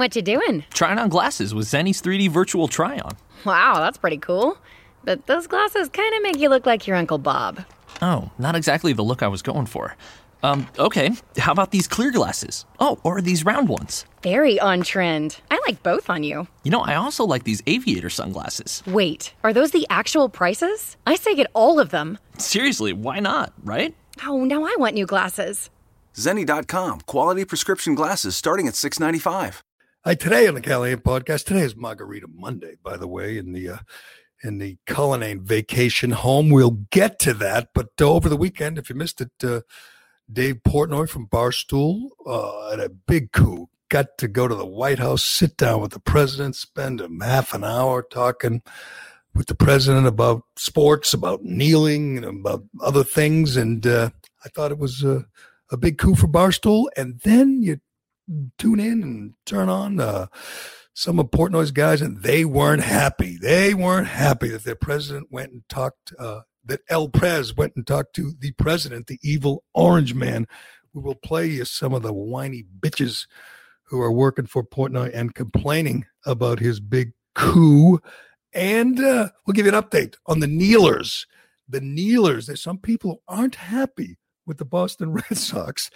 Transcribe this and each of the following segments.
What you doing? Trying on glasses with Zenni's 3D virtual try-on. Wow, that's pretty cool. But those glasses kind of make you look like your Uncle Bob. Oh, not exactly the look I was going for. Um, okay, how about these clear glasses? Oh, or these round ones? Very on trend. I like both on you. You know, I also like these aviator sunglasses. Wait, are those the actual prices? I say get all of them. Seriously, why not, right? Oh, now I want new glasses. Zenni.com, quality prescription glasses starting at 695. Hi, today on the Callahan podcast. Today is Margarita Monday, by the way, in the uh, in the Cullinane vacation home. We'll get to that, but uh, over the weekend, if you missed it, uh, Dave Portnoy from Barstool uh, had a big coup. Got to go to the White House, sit down with the president, spend a half an hour talking with the president about sports, about kneeling, and about other things. And uh, I thought it was a big coup for Barstool. And then you tune in and turn on uh, some of Portnoy's guys, and they weren't happy. They weren't happy that their president went and talked uh, that El Prez went and talked to the president, the evil orange man. We will play you some of the whiny bitches who are working for Portnoy and complaining about his big coup. And uh, we'll give you an update on the kneelers. The kneelers, there's some people who aren't happy with the Boston Red Sox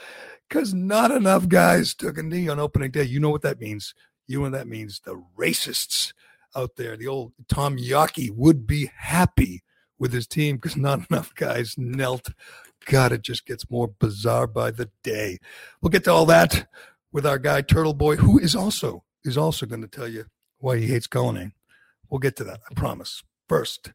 because not enough guys took a knee on opening day. You know what that means. You know what that means. The racists out there, the old Tom Yawkey would be happy with his team because not enough guys knelt. God, it just gets more bizarre by the day. We'll get to all that with our guy Turtle Boy, who is also is also going to tell you why he hates Cullinane. We'll get to that, I promise. First,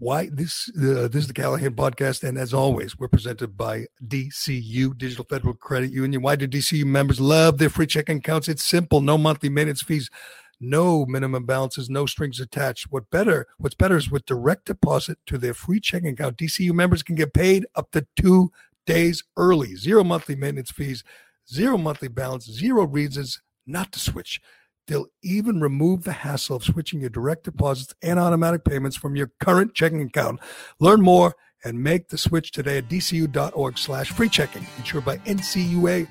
why this uh, this is the Callahan podcast, and as always, we're presented by DCU Digital Federal Credit Union. Why do DCU members love their free checking accounts? It's simple: no monthly maintenance fees, no minimum balances, no strings attached. What better? What's better is with direct deposit to their free checking account. DCU members can get paid up to two days early, zero monthly maintenance fees, zero monthly balance, zero reasons not to switch. They'll even remove the hassle of switching your direct deposits and automatic payments from your current checking account. Learn more and make the switch today at dcu.org slash free checking. Insured by NCUA.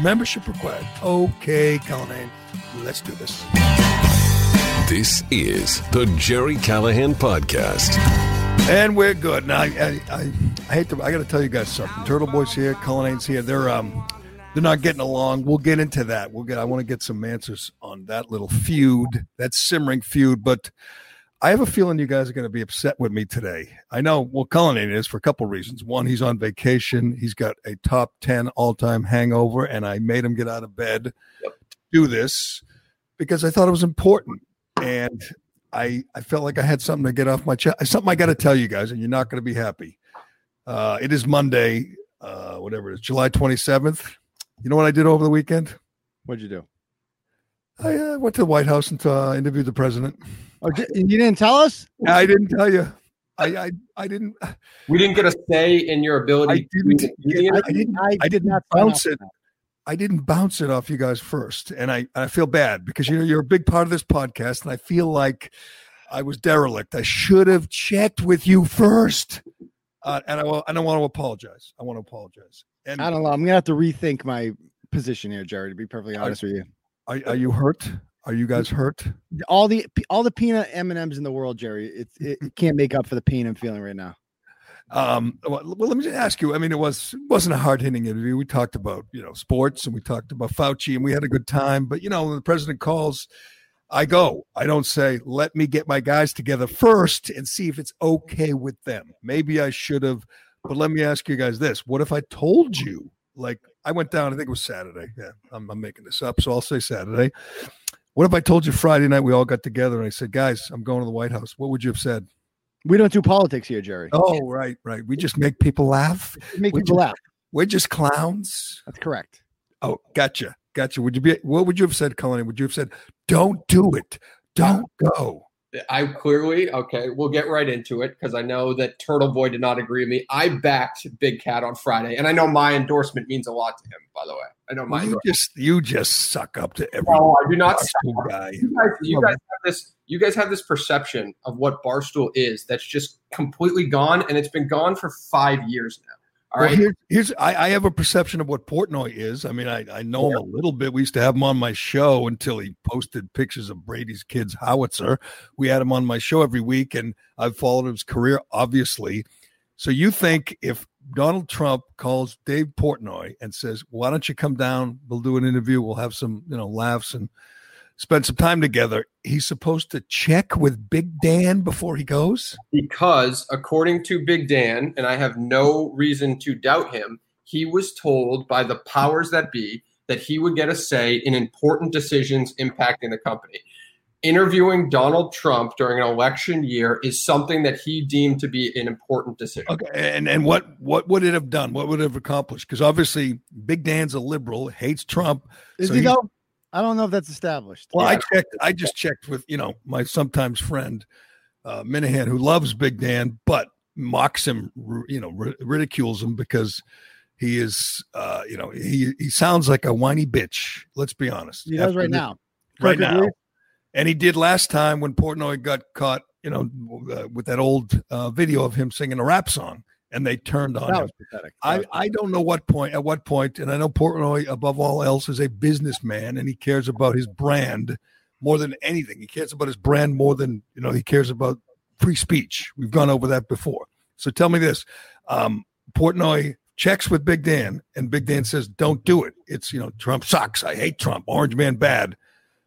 Membership required. Okay, Cullinane, let's do this. This is the Gerry Callahan Podcast. And we're good. Now, I, I, I, I hate to, I got to tell you guys something. Turtle Boy's here, Cullinane's here. They're, um, they're not getting along. We'll get into that. We'll get. I want to get some answers on that little feud, that simmering feud. But I have a feeling you guys are going to be upset with me today. I know. Well, Cullinane is for a couple reasons. One, he's on vacation. He's got a top ten all-time hangover, and I made him get out of bed yep. to do this because I thought it was important, and I I felt like I had something to get off my chest. Something I got to tell you guys, and you're not going to be happy. Uh, it is Monday, uh, whatever it is, July 27th. You know what I did over the weekend? What'd you do? I uh, went to the White House and uh, interviewed the president. Oh, you didn't tell us? I didn't tell you. I, I, I didn't. We didn't get a say in your ability. I didn't. I, I didn't. I, I didn't bounce it. I didn't bounce it off you guys first, and I I feel bad because you know you're a big part of this podcast, and I feel like I was derelict. I should have checked with you first, uh, and I will. I don't want to apologize. I want to apologize. And I don't know. I'm gonna have to rethink my position here, Gerry. To be perfectly honest with you, are, are you hurt? Are you guys hurt? all the all the peanut M and M's in the world, Gerry, it, it can't make up for the pain I'm feeling right now. Um, well, let me just ask you. I mean, it was it wasn't a hard hitting interview. We talked about you know sports and we talked about Fauci and we had a good time. But you know, when the president calls, I go. I don't say let me get my guys together first and see if it's okay with them. Maybe I should have. But let me ask you guys this: What if I told mm-hmm. you? Like I went down. I think it was Saturday. Yeah, I'm, I'm making this up, so I'll say Saturday. What if I told you Friday night we all got together and I said, guys, I'm going to the White House? What would you have said? We don't do politics here, Gerry. Oh, right, right. We just make people laugh. Make we people just- laugh. We're just clowns. That's correct. Oh, gotcha, gotcha. Would you be? What would you have said, Colin? Would you have said, "Don't do it, don't go"? I clearly okay. We'll get right into it because I know that Turtle Boy did not agree with me. I backed Big Cat on Friday, and I know my endorsement means a lot to him. By the way, I know my. You just you just suck up to every No, I do not. Guy. You guys, you guys have this. You guys have this perception of what Barstool is that's just completely gone, and it's been gone for five years now. All well, here, here's I, I have a perception of what Portnoy is. I mean, I, I know him a little bit. We used to have him on my show until he posted pictures of Brady's kids howitzer. We had him on my show every week, and I've followed his career, obviously. So you think if Donald Trump calls Dave Portnoy and says, "Why don't you come down? We'll do an interview. We'll have some, you know, laughs and spend some time together." He's supposed to check with Big Dan before he goes. because according to Big Dan, and I have no reason to doubt him, he was told by the powers that be that he would get a say in important decisions impacting the company. Interviewing Donald Trump during an election year is something that he deemed to be an important decision. Okay, and and what what would it have done? What would it have accomplished? Because obviously, Big Dan's a liberal, hates Trump. Is So he he- though? I don't know if that's established. Well, I checked. I just checked with you know my sometimes friend uh, Minahan, who loves Big Dan, but mocks him, you know, ridicules him because he is, uh, you know, he he sounds like a whiny bitch. Let's be honest. he does After right this- now. right Crooked now. And he did last time when Portnoy got caught, you know, uh, with that old uh, video of him singing a rap song, and they turned on That him. pathetic. I, I don't know what point at what point, and I know Portnoy above all else is a businessman and he cares about his brand more than anything. He cares about his brand more than you know he cares about free speech. We've gone over that before. So tell me this: um, Portnoy checks with Big Dan, and Big Dan says, "Don't do it. It's you know Trump sucks. I hate Trump. Orange man bad."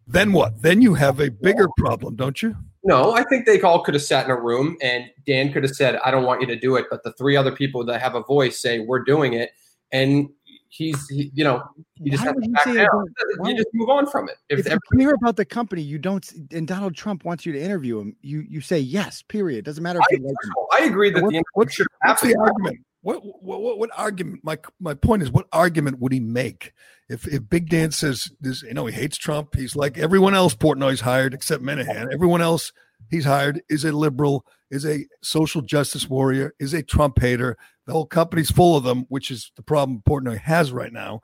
Then what? Then you have a bigger problem, don't you? No, I think they all could have sat in a room and Dan could have said, I don't want you to do it. But the three other people that have a voice say, We're doing it. And he's, he, you know, you just Why have to back down. why You just move on from it. If if every- you care about the company, you don't. And Donald Trump wants you to interview him. You you say yes. Period. Doesn't matter if I, you like him. I agree that What- the interview what's, should what's the argument? What, what what what argument? My my point is, what argument would he make if if Big Dan says this? You know, he hates Trump. He's like everyone else. Portnoy's hired except Minahan. Everyone else he's hired is a liberal, is a social justice warrior, is a Trump hater. The whole company's full of them, which is the problem Portnoy has right now.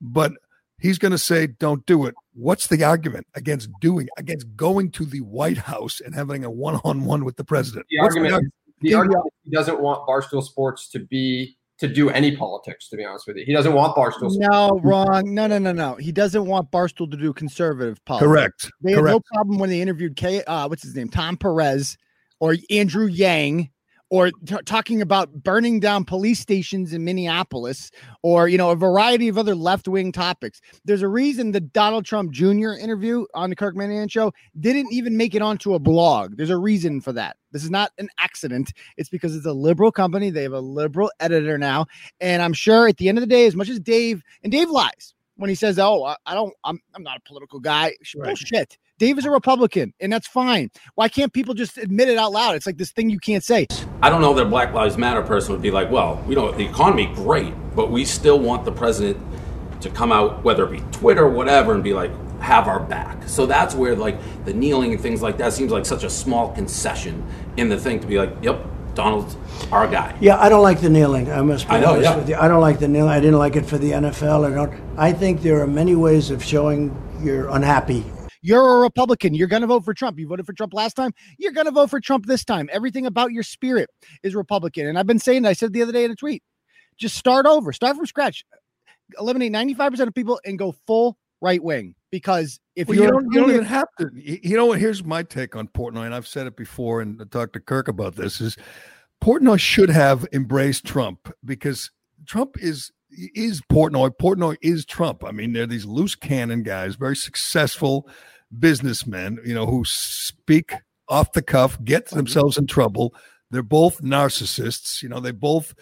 But he's going to say, "Don't do it." What's the argument against doing against going to the White House and having a one-on-one with the president? The argument, argument? The argument is he doesn't want Barstool Sports to be to do any politics. To be honest with you, he doesn't want Barstool. Sports. No, wrong. No, no, no, no. He doesn't want Barstool to do conservative politics. Correct. They had Correct. no problem when they interviewed K. Uh, what's his name? Tom Perez or Andrew Yang, or t- talking about burning down police stations in Minneapolis, or you know a variety of other left wing topics. There's a reason the Donald Trump Jr. interview on the Kirk Minahan show didn't even make it onto a blog. There's a reason for that. This is not an accident. It's because it's a liberal company. They have a liberal editor now, and I'm sure at the end of the day, as much as Dave and Dave lies when he says, "Oh, I, I don't, I'm, I'm not a political guy." Right. Bullshit. Dave is a Republican, and that's fine. Why can't people just admit it out loud? It's like this thing you can't say. I don't know that a Black Lives Matter person would be like, well, we know the economy great, but we still want the president to come out, whether it be Twitter, or whatever, and be like, have our back. So that's where like the kneeling and things like that seems like such a small concession in the thing to be like, yep, Donald's our guy. Yeah, I don't like the kneeling. I must be I know, honest yeah. with you. I don't like the kneeling. I didn't like it for the NFL. I don't. I think there are many ways of showing you're unhappy. You're a Republican. You're going to vote for Trump. You voted for Trump last time. You're going to vote for Trump this time. Everything about your spirit is Republican. And I've been saying, I said the other day in a tweet, just start over, start from scratch, eliminate 95% of people and go full right wing. Because if Well, you don't, you don't even have to. You you know what? Here's my take on Portnoy, and I've said it before, and I talked to Kirk about this. Is Portnoy should have embraced Trump because Trump is is Portnoy. Portnoy is Trump. I mean, they're these loose cannon guys, very successful businessmen, you know, who speak off the cuff, get themselves in trouble. They're both narcissists. You know, they both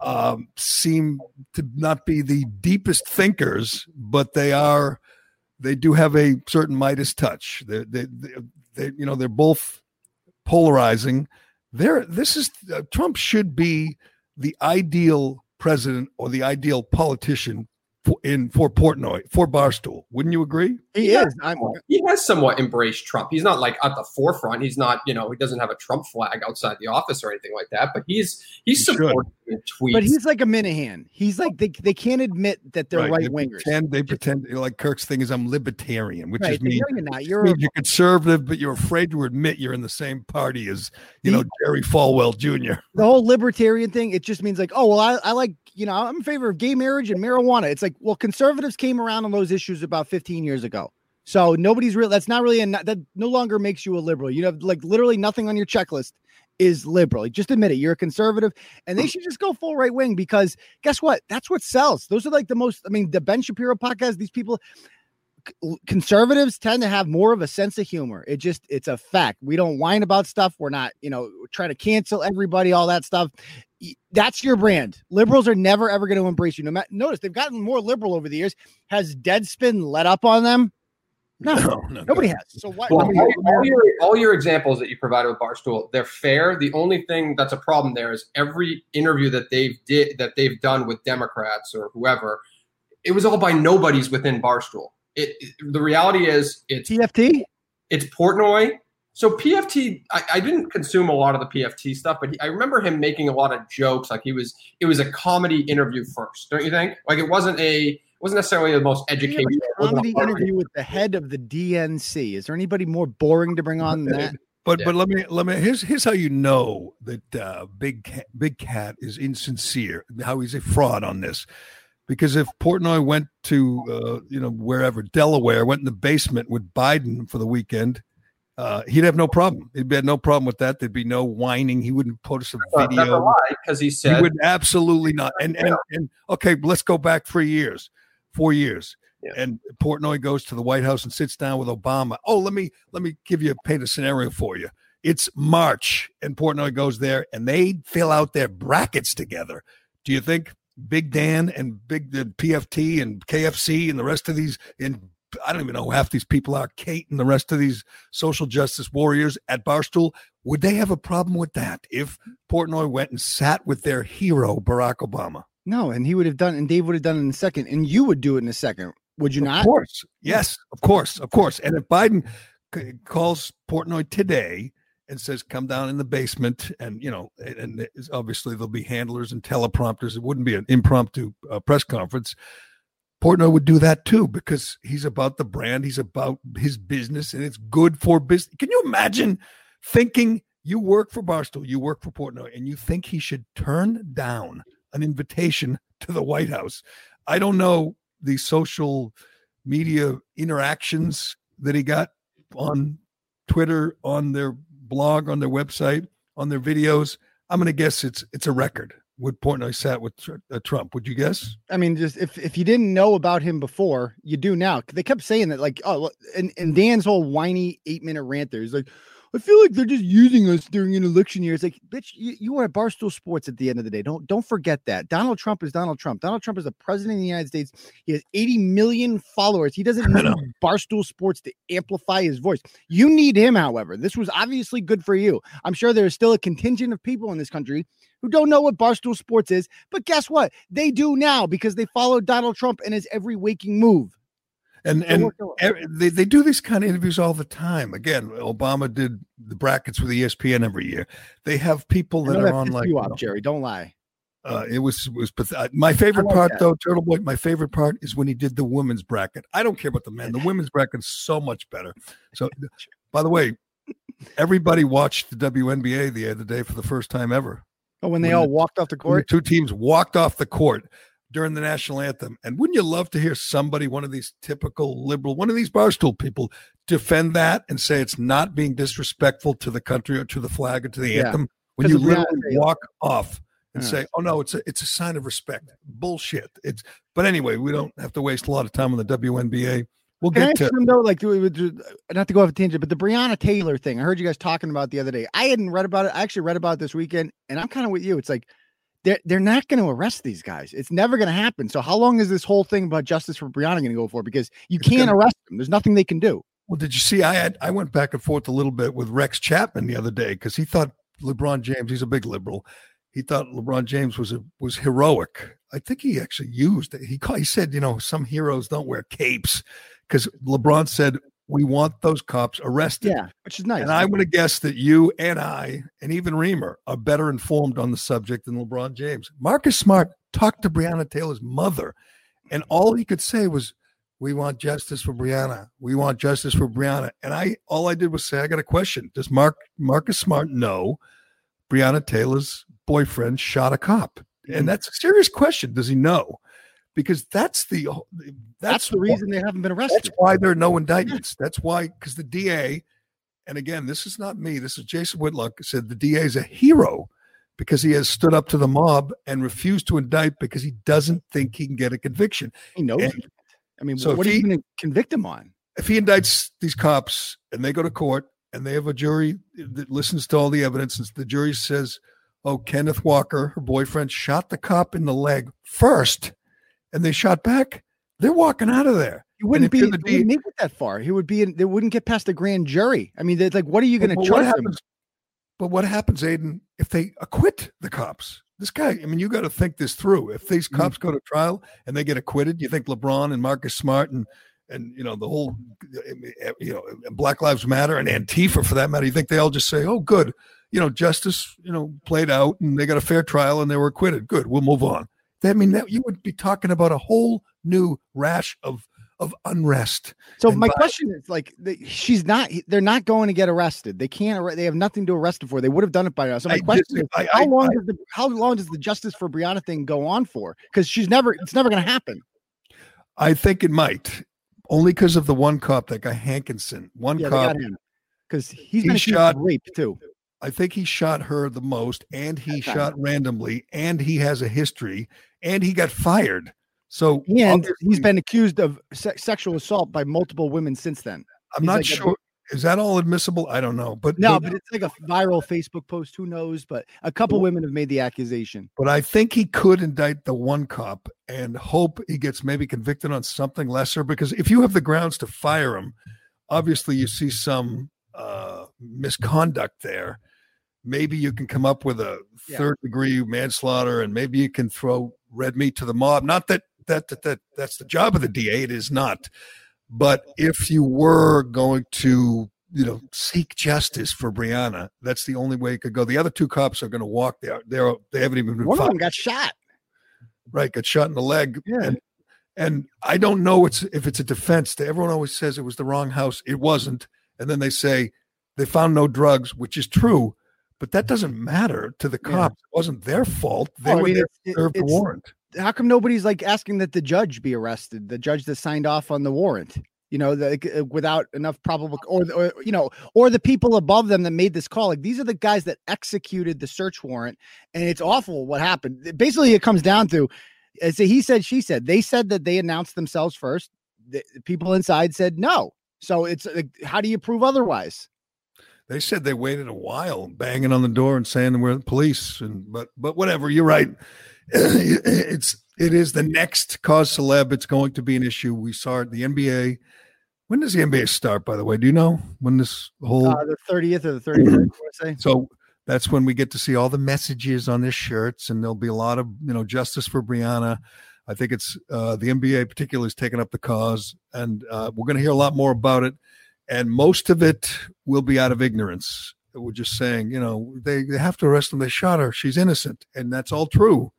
um, seem to not be the deepest thinkers, but they are. They do have a certain Midas touch. They, they, they, they you know, they're both polarizing. There, this is uh, Trump should be the ideal president or the ideal politician for, in for Portnoy for Barstool. Wouldn't you agree? He is. I'm, He has somewhat embraced Trump. He's not like at the forefront. He's not, you know, he doesn't have a Trump flag outside the office or anything like that. But he's he's He supporting in tweets. but he's like a Minahan. He's like, they, they can't admit that they're right They wingers. pretend, they pretend you know, like Kirk's thing is I'm libertarian, which Right. is they mean you're not. You're a you're conservative, but you're afraid to admit you're in the same party as you know Jerry Falwell Jr. the whole libertarian thing, it just means like, oh, well, I, I like, you know, I'm in favor of gay marriage and marijuana. It's like, well, conservatives came around on those issues about 15 years ago. So nobody's real. That's not really a, that no longer makes you a liberal. You have like literally nothing on your checklist is liberal. Just admit it. You're a conservative and they hmm. should just go full right wing because guess what? That's what sells. Those are like the most, I mean, the Ben Shapiro podcast, these people, conservatives tend to have more of a sense of humor. It just it's a fact. We don't whine about stuff. We're not, you know, trying to cancel everybody, all that stuff. That's your brand. Liberals are never ever going to embrace you. No matter notice they've gotten more liberal over the years. Has Deadspin let up on them? No, no, nobody has. So why? Well, all, all your, all your examples that you provided with Barstool, they're fair. The only thing that's a problem there is every interview that they've did that they've done with Democrats or whoever, it was all by nobodies within Barstool. It, it- the reality is it's PFT. it's Portnoy. So PFT, I, I didn't consume a lot of the PFT stuff, but he, I remember him making a lot of jokes. Like he was, it was a comedy interview first, don't you think? Like it wasn't a, it wasn't necessarily the most We have educational. a it wasn't a comedy hard- interview with the head of the DNC. Is there anybody more boring to bring on than that? But Yeah. but let me let me here's here's how you know that uh, big cat, big cat is insincere. How he's a fraud on this, because if Portnoy went to uh, you know wherever Delaware went in the basement with Biden for the weekend, uh, he'd have no problem. He'd have no problem with that. There'd be no whining. He wouldn't post a that's a video. lie because he said He would absolutely not. And and, and okay, let's go back three years, four years. Yeah. And Portnoy goes to the White House and sits down with Obama. Oh, let me let me give you paint a scenario for you. It's March, and Portnoy goes there, and they fill out their brackets together. Do you think Big Dan and Big the PFT and KFC and the rest of these and I don't even know who half these people are, Kate and the rest of these social justice warriors at Barstool, would they have a problem with that if Portnoy went and sat with their hero, Barack Obama? No, and he would have done, and Dave would have done it in a second, and you would do it in a second. Would you Of not? Of course. Yes, of course. Of course. And if Biden c- calls Portnoy today and says, come down in the basement, and, you know, and, and obviously there'll be handlers and teleprompters, it wouldn't be an impromptu uh, press conference. Portnoy would do that too because he's about the brand, he's about his business, and it's good for business. Can you imagine thinking you work for Barstool, you work for Portnoy, and you think he should turn down an invitation to the White House? I don't know the social media interactions that he got on Twitter, on their blog, on their website, on their videos. I'm going to guess it's it's a record. Would Portnoy sat with uh, Trump? Would you guess? I mean, just if if you didn't know about him before, you do now. They kept saying that, like, oh, and, and Dan's whole whiny eight minute rant there is like, I feel like they're just using us during an election year. It's like, bitch, you, you are at Barstool Sports at the end of the day. Don't don't forget that. Donald Trump is Donald Trump. Donald Trump is the president of the United States. He has 80 million followers. He doesn't need Barstool Sports to amplify his voice. You need him, however. This was obviously good for you. I'm sure there is still a contingent of people in this country who don't know what Barstool Sports is, but guess what? They do now because they follow Donald Trump in his every waking move. And and worked out. every- they, they do these kind of interviews all the time. Again, Obama did the brackets with ESPN every year. They have people that are that on like you off, know, Gerry. Don't lie. uh, it was it was path- uh, my favorite like part that. though, Turtle Boy. My favorite part is when he did the women's bracket. I don't care about the men. The women's bracket is so much better. So, by the way, everybody watched the WNBA the other day for the first time ever. Oh, when they When all the- walked off the When the court. two teams walked off the court during the national anthem. And wouldn't you love to hear somebody, one of these typical liberal, one of these barstool people, defend that and say it's not being disrespectful to the country or to the flag or to the Yeah. anthem when you literally Taylor. walk off and Yeah. say, "Oh no, it's a it's a sign of respect." Bullshit. It's but anyway, we don't have to waste a lot of time on the WNBA. We'll Can I get ask to them though, like, not to go off a tangent, but the Breonna Taylor thing, I heard you guys talking about the other day. I hadn't read about it. I actually read about it this weekend, and I'm kind of with you. It's like they're they're not going to arrest these guys. It's never going to happen. So how long is this whole thing about justice for Breonna going to go for? Because you It's can't gonna- arrest them. There's nothing they can do. Well, did you see? I had I went back and forth a little bit with Rex Chapman the other day because he thought LeBron James. He's a big liberal. He thought LeBron James was a, was heroic. I think he actually used it. He called, he said, you know, some heroes don't wear capes because LeBron said we want those cops arrested. Yeah, which is nice. And I'm going to guess that you and I and even Reamer are better informed on the subject than LeBron James. Marcus Smart talked to Breonna Taylor's mother, and all he could say was, "We want justice for Breonna. We want justice for Breonna." And I, all I did was say, "I got a question. Does Mark Marcus Smart know Breonna Taylor's boyfriend shot a cop?" And mm. that's a serious question. Does he know? Because that's the uh, that's, That's the why- reason they haven't been arrested. that's why there are no indictments. That's why, because the DA, and again, this is not me, this is Jason Whitlock, said the DA is a hero because he has stood up to the mob and refused to indict because he doesn't think he can get a conviction. He knows. And. I mean, so what are you going to convict him on? If he indicts these cops and they go to court and they have a jury that listens to all the evidence, and the jury says, Oh, Kenneth Walker, her boyfriend, shot the cop in the leg first, and they shot back, they're walking out of there. He wouldn't be. He the wouldn't make it that far. He would be. In, they wouldn't get past the grand jury. I mean, they're like, what are you going to charge happens? But what happens, Aiden, if they acquit the cops? This guy, I mean, you got to think this through. If these Mm-hmm. cops go to trial and they get acquitted, you think LeBron and Marcus Smart and and you know the whole you know Black Lives Matter and Antifa for that matter, you think they all just say, "Oh, good, you know, justice, you know, played out and they got a fair trial and they were acquitted. Good, we'll move on." I mean, mm-hmm. that you would be talking about a whole new rash of of unrest. So and my violence. question is, like, she's not. They're not going to get arrested. They can't. They have nothing to arrest her for. They would have done it by now. So my I question is, I- how I- long does the how long does the justice for Breonna thing go on for? Because she's never. It's never going to happen. I think it might, only because of the one cop, that guy Hankinson. One Yeah, cop because he's He been shot- rape too. I think he shot her the most, and he Okay. shot randomly, and he has a history, and he got fired. So And he's been accused of se- sexual assault by multiple women since then. I'm he's not like a- sure. Is that all admissible? I don't know, but No, but, but it's like a viral Facebook post. Who knows? But a couple women have made the accusation. but I think he could indict the one cop and hope he gets maybe convicted on something lesser. Because if you have the grounds to fire him, obviously you see some uh, misconduct there. Maybe you can come up with a Yeah. third degree manslaughter, and maybe you can throw red meat to the mob. Not that that that, that that's the job of the DA. It is not. But if you were going to, you know, seek justice for Breonna, that's the only way it could go. The other two cops are going to walk there. They're they haven't even been One of them got shot. right got shot in the leg Yeah. and and i don't know it's if it's a defense everyone always says it was the wrong house it wasn't and then they say they found no drugs which is true but that doesn't matter to the Yeah. cops it wasn't their fault they Oh, I were mean, there to serve the warrant How come nobody's like asking that the judge be arrested? The judge that signed off on the warrant. You know, the, uh, without enough probable, or, or you know, or the people above them that made this call. Like these are the guys that executed the search warrant, and it's awful what happened. Basically, it comes down to, it's a he said, she said. They said that they announced themselves first. The people inside said no. So it's like, how do you prove otherwise? They said they waited a while banging on the door and saying we're the police and but but whatever you're right it's it is the next cause celeb it's going to be an issue we saw it the nba when does the nba start by the way do you know when this whole Uh, the thirtieth or the thirty first. I want to say. So that's when we get to see all the messages on their shirts, and there'll be a lot of you know justice for Breonna. I think it's uh, the NBA, particularly, is taking up the cause, and uh, we're going to hear a lot more about it. And most of it will be out of ignorance. We're just saying, you know, they, they have to arrest him. They shot her. She's innocent, and that's all true.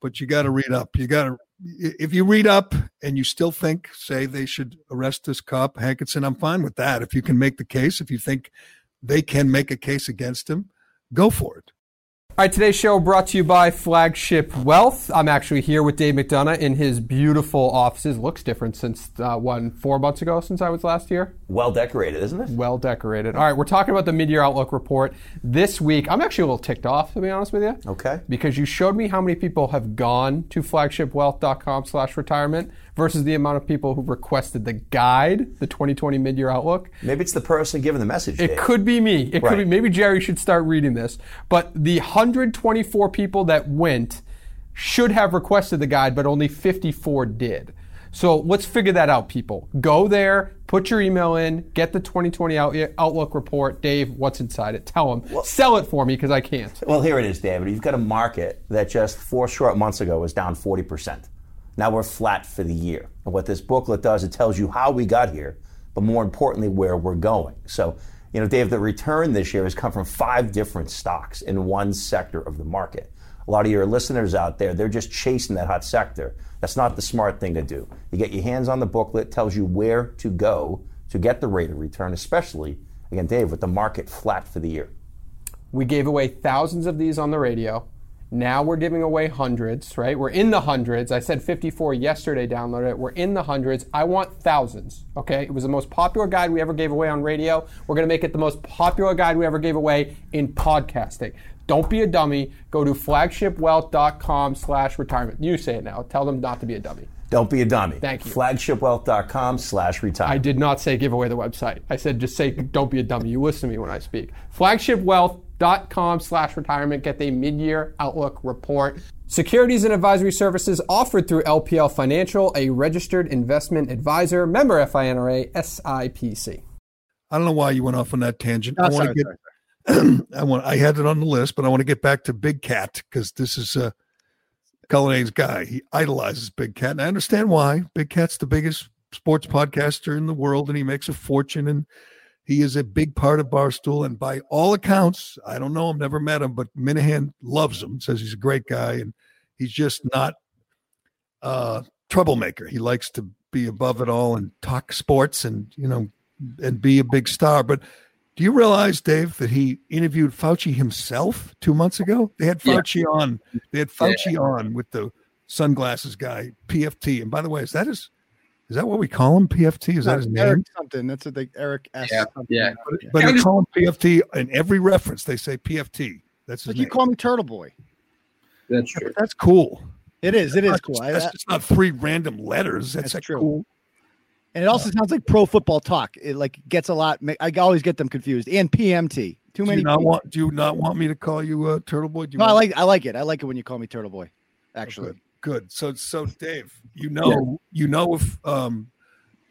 But you got to read up. You got to, if you read up and you still think, say, they should arrest this cop Hankinson, I'm fine with that. If you can make the case, if you think they can make a case against him, go for it. All right, today's show brought to you by Flagship Wealth. I'm actually here with Dave McDonough in his beautiful offices. Looks different since uh, one four months ago since I was last here. Well decorated, isn't it? Well decorated. All right, we're talking about the mid-year outlook report this week. I'm actually a little ticked off to be honest with you. Okay. Because you showed me how many people have gone to flagshipwealth.com/retirement versus the amount of people who requested the guide, the 2020 mid-year outlook. Maybe it's the person giving the message. It Dave. could be me. It Right. could be maybe Gerry should start reading this. But the 124 people that went should have requested the guide, but only 54 did. So let's figure that out, people. Go there, put your email in, get the 2020 out- Outlook report. Dave, what's inside it? Tell them. Sell it for me because I can't. Well, here it is, David. You've got a market that just four short months ago was down 40%. Now we're flat for the year. And what this booklet does, it tells you how we got here, but more importantly, where we're going. So, you know, Dave, the return this year has come from five different stocks in one sector of the market. A lot of your listeners out there, they're just chasing that hot sector. That's not the smart thing to do. You get your hands on the booklet, tells you where to go to get the rate of return, especially, again, Dave, with the market flat for the year. We gave away thousands of these on the radio. Now we're giving away hundreds, right? We're in the hundreds. I said 54 yesterday, downloaded it. We're in the hundreds. I want thousands, okay? It was the most popular guide we ever gave away on radio. We're going to make it the most popular guide we ever gave away in podcasting. Don't be a dummy. Go to flagshipwealth.com slash retirement. You say it now. Tell them not to be a dummy. Don't be a dummy. Thank you. Flagshipwealth.com slash retirement. I did not say give away the website. I said just say don't be a dummy. You listen to me when I speak. Flagshipwealth.com slash retirement. Get the mid-year outlook report. Securities and advisory services offered through LPL Financial, a registered investment advisor, member FINRA, SIPC. I don't know why you went off on that tangent. Oh, I want sorry, to get. I want. I had it on the list, but I want to get back to Big Cat because this is uh, Cullinane's guy. He idolizes Big Cat, and I understand why. Big Cat's the biggest sports podcaster in the world, and he makes a fortune, and he is a big part of Barstool. And by all accounts, I don't know him, never met him, but Minahan loves him, says he's a great guy, and he's just not uh troublemaker. He likes to be above it all and talk sports and you know and be a big star. But do you realize, Dave, that he interviewed Fauci himself two months ago? They had Yeah. Fauci on. They had Fauci on with the sunglasses guy, PFT. And by the way, is that his? Is that what we call him? PFT? Is that his Eric name? something. That's what they Eric S. Yeah, something. yeah. But I they call him PFT in every reference. They say PFT. That's his Like name. you call me Turtle Boy. That's true. That's cool. It is. It is That's cool. just- That's just not three random letters. That's, That's true. cool. and it also sounds like pro football talk. It like gets a lot. I always get them confused. And PMT. Too Do many. you not P- want? Do you not want me to call you uh, Turtle Boy? Do you no, I want- like. I like it. I like it when you call me Turtle Boy. Actually, Good. Good. So, so Dave, you know, you know, if um,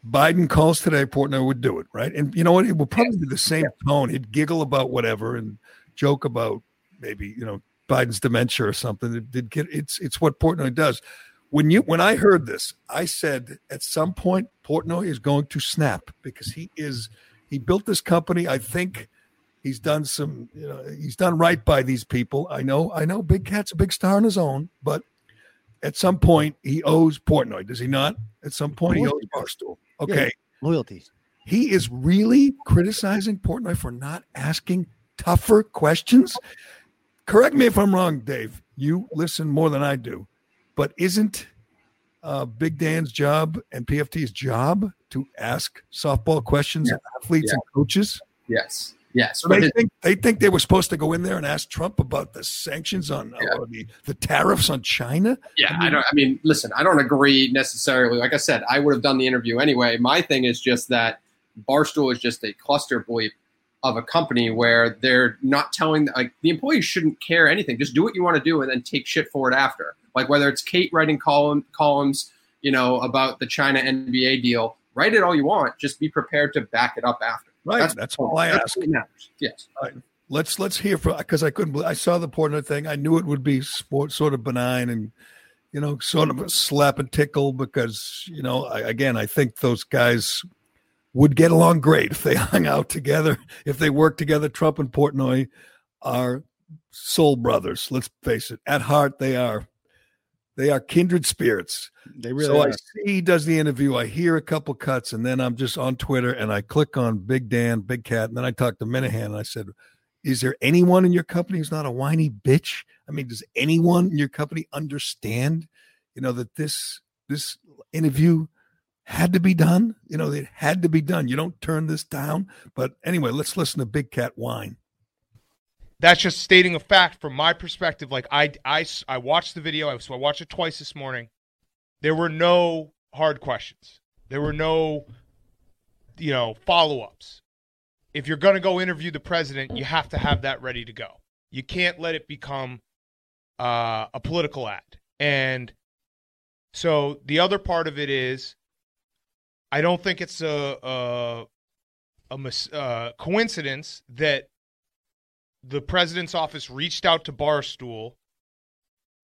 Biden calls today, Portnoy would do it, right? And you know what? It will probably be the same tone. He'd giggle about whatever and joke about maybe you know Biden's dementia or something. It did get it's it's what Portnoy does. When you when I heard this, I said at some point Portnoy is going to snap because he is he built this company. I think he's done some you know he's done right by these people. I know I know Big Cat's a big star on his own, but at some point he owes Portnoy, does he not? At some point he owes Barstool. Okay. loyalty. He is really criticizing Portnoy for not asking tougher questions. Correct me if I'm wrong, Dave. You listen more than I do, but isn't uh, Big Dan's job and PFT's job to ask softball questions Yeah. of athletes Yeah. and coaches? Yes. Yes. So they think they think they were supposed to go in there and ask Trump about the sanctions on Yeah. or the, the tariffs on China. Yeah, I don't. I mean, listen, I don't agree necessarily. Like I said, I would have done the interview anyway. My thing is just that Barstool is just a cluster bleep of a company where they're not telling like the employees shouldn't care anything. Just do what you want to do and then take shit for it after. Like whether it's Kate writing column columns, you know, about the China NBA deal, write it all you want. Just be prepared to back it up after. Right. That's, all I That's ask. Yes. Let's let's hear from because I couldn't. believe- I saw the Portnoy thing. I knew it would be sport, sort of benign and you know, sort of a slap and tickle because, you know, I, again, I think those guys would get along great if they hung out together, if they worked together. Trump and Portnoy are soul brothers. Let's face it. At heart, they are. They are kindred spirits. They really so are. I see he does the interview. I hear a couple cuts, and then I'm just on Twitter and I click on Big Dan, Big Cat, and then I talk to Minahan and I said, "Is there anyone in your company who's not a whiny bitch? I mean, does anyone in your company understand, you know, that this this interview had to be done? You know, it had to be done. You don't turn this down." But anyway, let's listen to Big Cat whine. That's just stating a fact from my perspective. Like I, I, I watched the video. I, so I watched it twice this morning. There were no hard questions. There were no, you know, follow ups. If you're going to go interview the president, you have to have that ready to go. You can't let it become uh, a political act. And so the other part of it is, I don't think it's a a, a mis- uh, coincidence that the president's office reached out to Barstool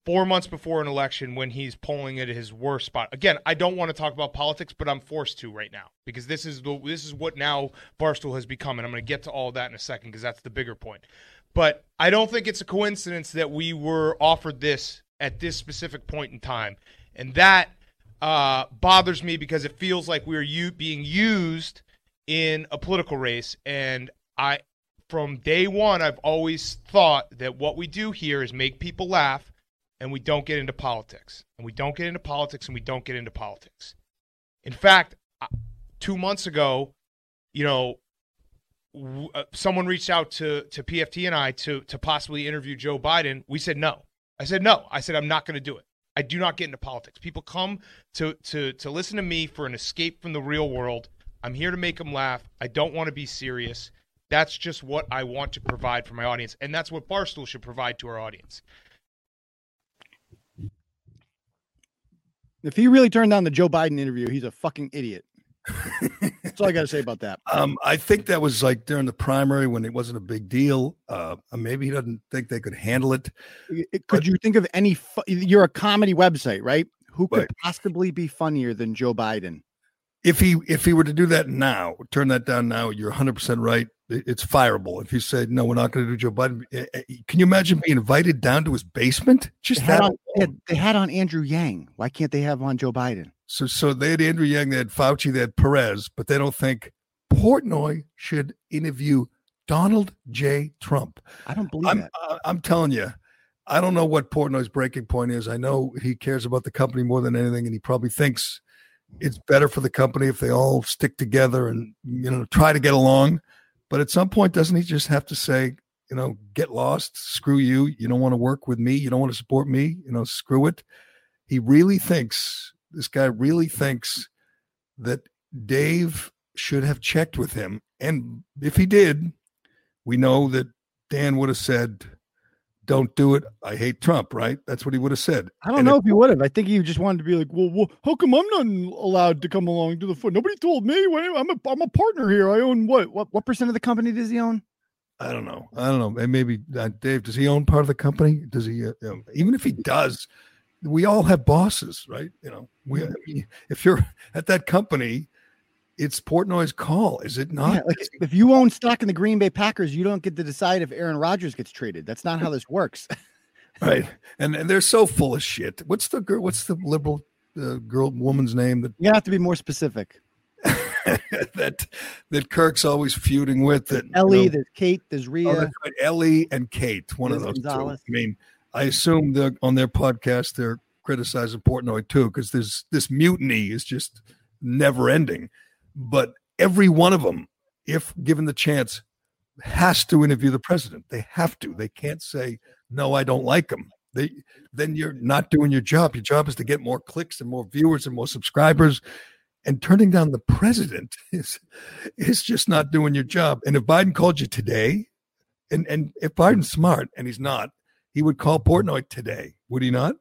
four months before an election when he's polling at his worst spot. Again, I don't want to talk about politics, but I'm forced to right now because this is the this is what now Barstool has become, and I'm going to get to all that in a second because that's the bigger point. But I don't think it's a coincidence that we were offered this at this specific point in time, and that uh, bothers me because it feels like we're u- being used in a political race, and I from day one, I've always thought that what we do here is make people laugh and we don't get into politics. And we don't get into politics and we don't get into politics. In fact, two months ago, you know, uh, someone reached out to, to PFT and I to, to possibly interview Joe Biden. We said no. I said no. I said I'm not going to do it. I do not get into politics. People come to, to, to listen to me for an escape from the real world. I'm here to make them laugh. I don't want to be serious. That's just what I want to provide for my audience, and that's what Barstool should provide to our audience. If he really turned down the Joe Biden interview, he's a fucking idiot. That's all I got to say about that. Um, I think that was like during the primary when it wasn't a big deal. Uh, maybe he doesn't think they could handle it. It- Could you think of any? Fu- you're a comedy website, right? Who could Right. possibly be funnier than Joe Biden? If he if he were to do that now, turn that down now, you're 100 percent right. It- It's fireable. If you said no, we're not going to do Joe Biden. eh, eh, Can you imagine being invited down to his basement? Just They had, that. on, they, had, they had on Andrew Yang. Why can't they have on Joe Biden? So so they had Andrew Yang, they had Fauci, they had Perez, but they don't think Portnoy should interview Donald J. Trump. I don't believe I'm, that. uh, I'm telling you, I don't know what Portnoy's breaking point is. I know he cares about the company more than anything, and he probably thinks it's better for the company if they all stick together and you know try to get along. But at some point, doesn't he just have to say, you know, get lost, screw you. You don't want to work with me. You don't want to support me. You know, screw it. He really thinks this guy really thinks that Dave should have checked with him, and if he did, we know that Dan would have said, "Don't do it. I hate Trump." Right? That's what he would have said. I don't And know if- if he would have. I think he just wanted to be like, well, well how come I'm not allowed to come along to the foot? Nobody told me. I'm a I'm a partner here. I own what? What what percent of the company does he own? I don't know. I don't know. And maybe uh, Dave does he own part of the company? Does he? Uh, even if he does, we all have bosses, right? You know, we I mean, if you're at that company, it's Portnoy's call, is it not? Yeah, like if you own stock in the Green Bay Packers, you don't get to decide if Aaron Rodgers gets traded. That's not how this works. right. And and they're so full of shit. What's the girl? What's the liberal uh, girl woman's name that You have to be more specific. that that Kirk's always feuding with? That you Ellie, know- there's Kate, there's Rhea. Oh, right. Ellie and Kate, one of Liz those Gonzalez. two. I mean, I assume that on their podcast they're criticizing Portnoy too, because there's this mutiny is just never ending. But every one of them, if given the chance, has to interview the president. They have to. They can't say no, I don't like him. They then you're not doing your job. Your job is to get more clicks and more viewers and more subscribers. And turning down the president is is just not doing your job. And if Biden called you today, and and if Biden's smart and he's not, he would call Portnoy today, would he not?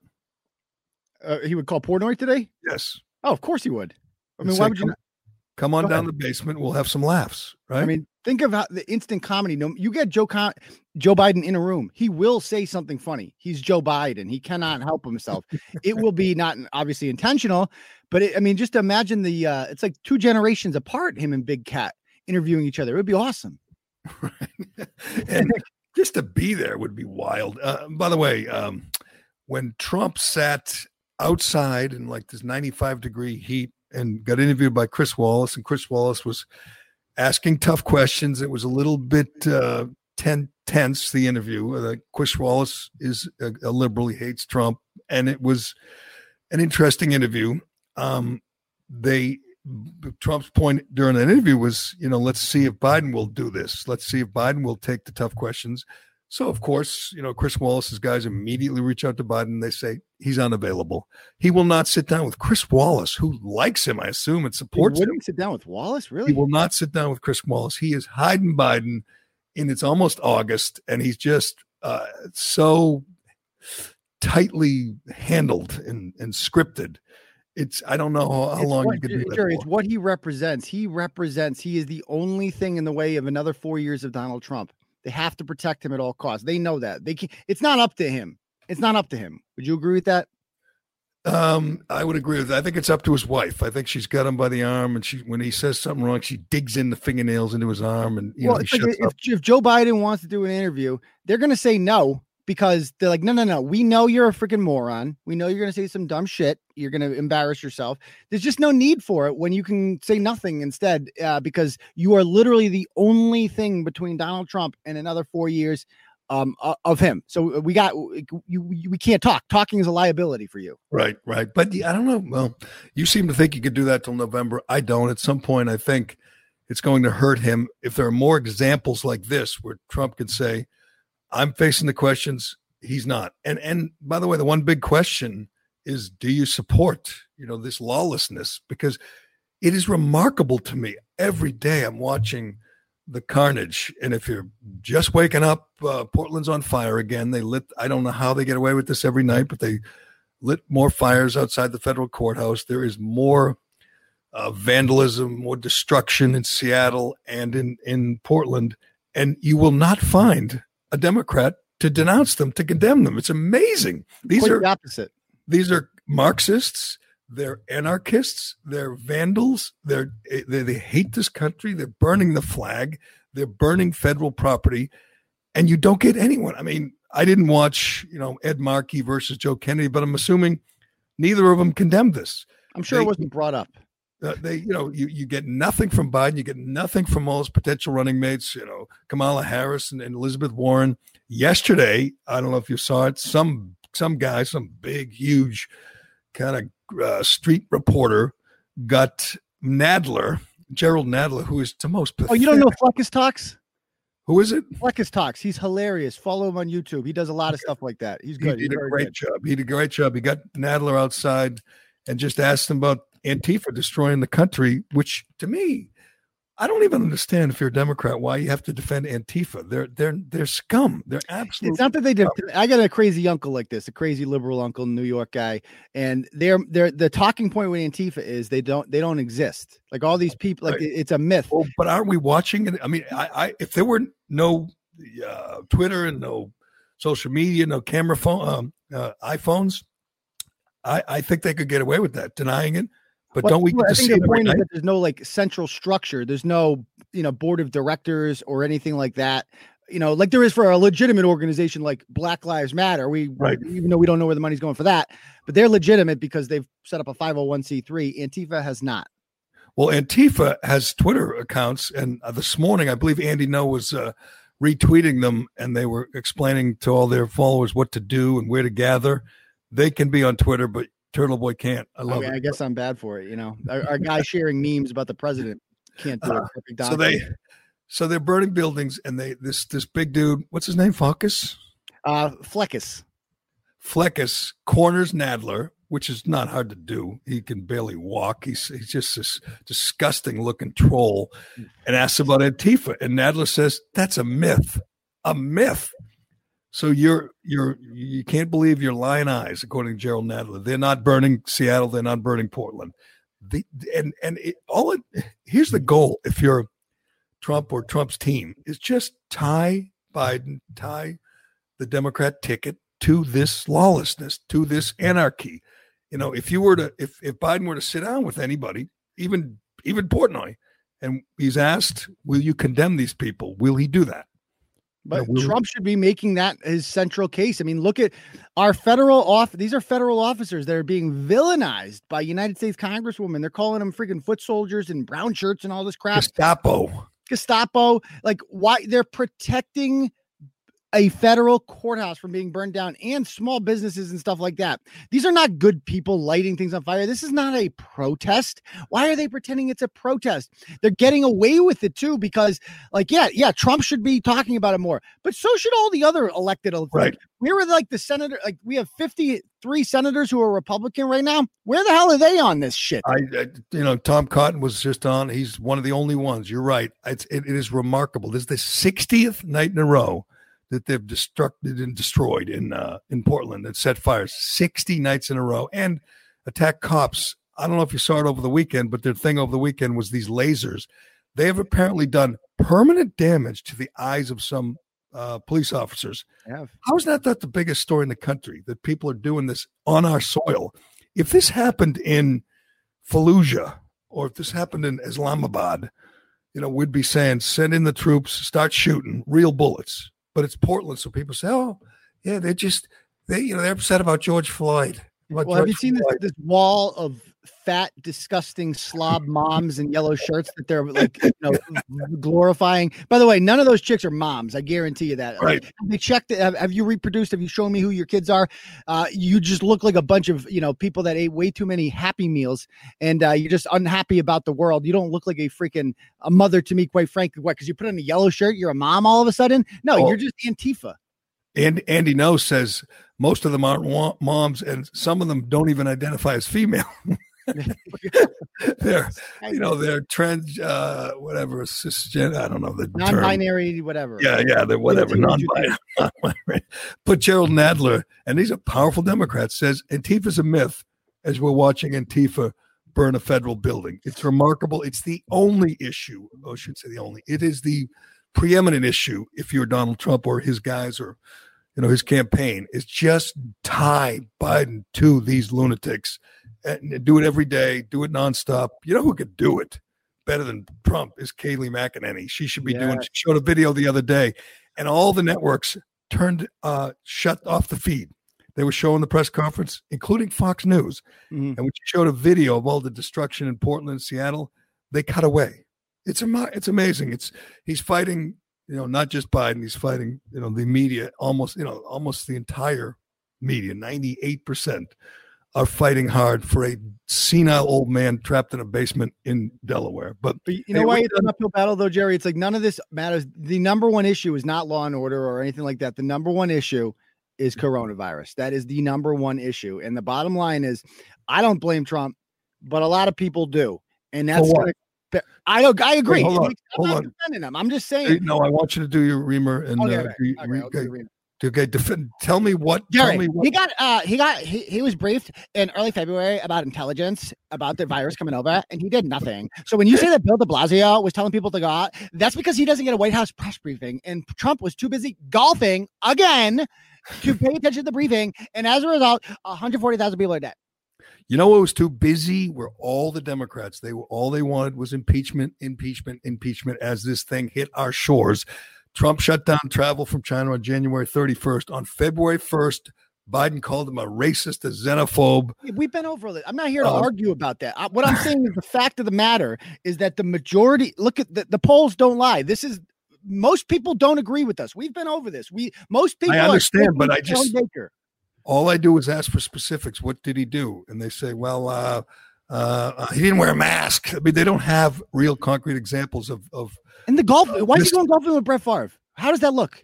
Uh, he would call Portnoy today. Yes. Oh, of course he would. I mean, say, why would you? Not? Come on Go down ahead. the basement? We'll have some laughs, right? I mean, Think of how the instant comedy. No, you get Joe Con- Joe Biden in a room, he will say something funny. He's Joe Biden. He cannot help himself. it will be not obviously intentional, but it, I mean, just imagine the. uh It's like two generations apart. Him and Big Cat interviewing each other. It would be awesome. and just to be there would be wild. Uh, by the way, um, when Trump sat outside in like this 95 degree heat and got interviewed by Chris Wallace, and Chris Wallace was asking tough questions. It was a little bit uh, ten, tense, the interview. Uh, Chris Wallace is a, a, liberal, he hates Trump, and it was an interesting interview. Um, they Trump's point during that interview was, you know, let's see if Biden will do this. Let's see if Biden will take the tough questions. So, of course, you know, Chris Wallace's guys immediately reach out to Biden. And they say he's unavailable. He will not sit down with Chris Wallace, who likes him, I assume, and supports he him. Wouldn't sit down with Wallace, really? He will not sit down with Chris Wallace. He is hiding Biden, and it's almost August, and he's just uh, so tightly handled and, and scripted. It's I don't know how, how long what, you could do that. It's what he represents. He represents. He is the only thing in the way of another four years of Donald Trump. They have to protect him at all costs. They know that. They can it's not up to him. It's not up to him. Would you agree with that? Um, I would agree with that. I think it's up to his wife. I think she's got him by the arm, and she when he says something wrong, she digs in the fingernails into his arm, and you well, know, like if, if Joe Biden wants to do an interview, they're going to say no because they're like, no, no, no. We know you're a freaking moron. We know you're going to say some dumb shit. You're going to embarrass yourself. There's just no need for it when you can say nothing instead, uh, because you are literally the only thing between Donald Trump and another four years um, of him. So we got you. We can't talk. Talking is a liability for you. Right, right. But I don't know. Well, you seem to think you could do that till November. I don't. At some point, I think it's going to hurt him if there are more examples like this where Trump can say I'm facing the questions. He's not. And and by the way, the one big question is do you support, you know, this lawlessness? Because it is remarkable to me. Every day I'm watching the carnage. And if you're just waking up, uh, Portland's on fire again. They lit, I don't know how they get away with this every night, but they lit more fires outside the federal courthouse. There is more uh, vandalism, more destruction in Seattle and in, in Portland. And you will not find a Democrat to denounce them, to condemn them. It's amazing. These Quite are the opposite. These are Marxists. They're anarchists. They're vandals. They're they, they hate this country. They're burning the flag. They're burning federal property, and you don't get anyone. I mean, I didn't watch you know Ed Markey versus Joe Kennedy, but I'm assuming neither of them condemned this. I'm sure They- it wasn't brought up. uh, they, you know, you, you get nothing from Biden. You get nothing from all his potential running mates. You know, Kamala Harris and, and Elizabeth Warren. Yesterday, I don't know if you saw it. Some some guy, some big, huge, kind of uh, street reporter, got Nadler, Gerald Nadler, who is the most. Oh, you don't know Fleccas Talks? Who is it? Fleccas Talks. He's hilarious. Follow him on YouTube. He does a lot of stuff like that. He's good. He He's did a great good. job. He did a great job. He got Nadler outside and just asked him about Antifa destroying the country, which to me, I don't even understand if you're a Democrat why you have to defend Antifa. They're they're they're scum. They're absolute. It's not that they did. I got a crazy uncle like this, a crazy liberal uncle, New York guy, and they're they're the talking point with Antifa is they don't they don't exist. Like all these people, like Right. it's a myth. Well, but aren't we watching it? I mean, I, I if there were no uh, Twitter and no social media, no camera phone, um, uh, iPhones, I I think they could get away with that, denying it. But Well, don't we well, I think the point is that there's no like central structure. There's no you know board of directors or anything like that. You know, like there is for a legitimate organization like Black Lives Matter. We Right. even though we don't know where the money's going for that, but they're legitimate because they've set up a 501c3. Antifa has not. Well, Antifa has Twitter accounts, and uh, this morning I believe Andy Ngo was uh, retweeting them, and they were explaining to all their followers what to do and where to gather. They can be on Twitter, but Turtle Boy can't. I love Okay, it. I guess I'm bad for it. You know, our, our guy sharing memes about the president can't do it. Uh, so they, so they're burning buildings, and they this this big dude, what's his name, Focus, uh, Fleccas. Fleccas corners Nadler, which is not hard to do. He can barely walk. He's he's just this disgusting looking troll, and asks about Antifa, and Nadler says that's a myth, a myth. So you're you're you can't believe your lying eyes, according to Gerald Nadler. They're not burning Seattle. They're not burning Portland. The, and and it, all it here's the goal. If you're Trump or Trump's team is just tie Biden, tie the Democrat ticket to this lawlessness, to this anarchy. You know, if you were to if if Biden were to sit down with anybody, even even Portnoy, and he's asked, "Will you condemn these people?" Will he do that? But Trump should be making that his central case. I mean, look at our federal off. These are federal officers that are being villainized by United States Congresswomen. They're calling them freaking foot soldiers and brown shirts and all this crap. Gestapo. Gestapo. Like, why they're protecting a federal courthouse from being burned down and small businesses and stuff like that. These are not good people lighting things on fire. This is not a protest. Why are they pretending it's a protest? They're getting away with it too because, like, yeah, yeah, Trump should be talking about it more, but so should all the other elected. Right. we were like the senator, like, we have 53 senators who are Republican right now. Where the hell are they on this shit? I, I you know, Tom Cotton was just on. He's one of the only ones. You're right. It's it, it is remarkable. This is the 60th night in a row that they've destructed and destroyed in uh, in Portland that set fires 60 nights in a row and attack cops. I don't know if you saw it over the weekend, but their thing over the weekend was these lasers. They have apparently done permanent damage to the eyes of some uh, police officers. How is that not the biggest story in the country that people are doing this on our soil? If this happened in Fallujah or if this happened in Islamabad, you know, we'd be saying send in the troops, start shooting real bullets. But it's Portland, so people say, "Oh, yeah, they're just they, you know, they're upset about George Floyd." About Well, have you seen this, this wall of fat, disgusting slob moms in yellow shirts that they're like, you know, glorifying? By the way, none of those chicks are moms. I guarantee you that. Right. Like, they checked. it. Have, have you reproduced? Have you shown me who your kids are? Uh, you just look like a bunch of you know people that ate way too many Happy Meals, and uh, you're just unhappy about the world. You don't look like a freaking a mother to me, quite frankly. What? Because you put on a yellow shirt, you're a mom all of a sudden? No, Oh. you're just Antifa. And Andy Ngo says most of them aren't moms, and some of them don't even identify as female. they're, you know, they're trans, uh, whatever, cisgen. I don't know the term. Non-binary, whatever. Yeah, yeah, they're whatever, What non-binary. non-binary. But Gerald Nadler, and he's a powerful Democrat, says Antifa's a myth. As we're watching Antifa burn a federal building, it's remarkable. It's the only issue. Oh, I should say the only. It is the preeminent issue. If you're Donald Trump or his guys or you know his campaign, is just tie Biden to these lunatics and do it every day, do it nonstop. You know who could do it? better than Trump is Kayleigh McEnany. She should be doing. Yeah. She showed a video the other day, and all the networks turned uh shut off the feed. They were showing the press conference, including Fox News, Mhm. and when she showed a video of all the destruction in Portland and Seattle, they cut away. It's ama- it's amazing. It's he's fighting, you know, not just Biden. He's fighting, you know, the media. Almost, you know, almost the entire media. Ninety eight percent are fighting hard for a senile old man trapped in a basement in Delaware. But But you know Hey, why it's an uphill battle though, Gerry? It's like none of this matters. The number one issue is not law and order or anything like that. The number one issue is coronavirus. That is the number one issue. And the bottom line is, I don't blame Trump, but a lot of people do, and that's gonna. I don't. I agree. hold I'm on, not hold on. defending him. I'm just saying. no, I want you to do your reamer and Okay, uh, okay, do- okay, re- okay, okay, defend, tell me what. tell me what. he got uh he got he, he was briefed in early February about intelligence about the virus coming over, and he did nothing. So when you say that Bill De Blasio was telling people to go out, that's because he doesn't get a White House press briefing, and Trump was too busy golfing again to pay attention to the briefing, and as a result, 140,000 people are dead. You know what was too busy? Were all the Democrats? They were all they wanted was impeachment, impeachment, impeachment. As this thing hit our shores, Trump shut down travel from China on January 31st. On February 1st, Biden called him a racist, a xenophobe. We've been over it. I'm not here to Uh, argue about that. I- what I'm saying is the fact of the matter is that the majority look at the, the polls don't lie. This is most people don't agree with us. We've been over this. We most people are understand, but I just- Baker. All I do is ask for specifics. What did he do? And they say, well, uh, uh, he didn't wear a mask. I mean, they don't have real concrete examples of, of And the golf. Why is he going golfing with Brett Favre? How does that look?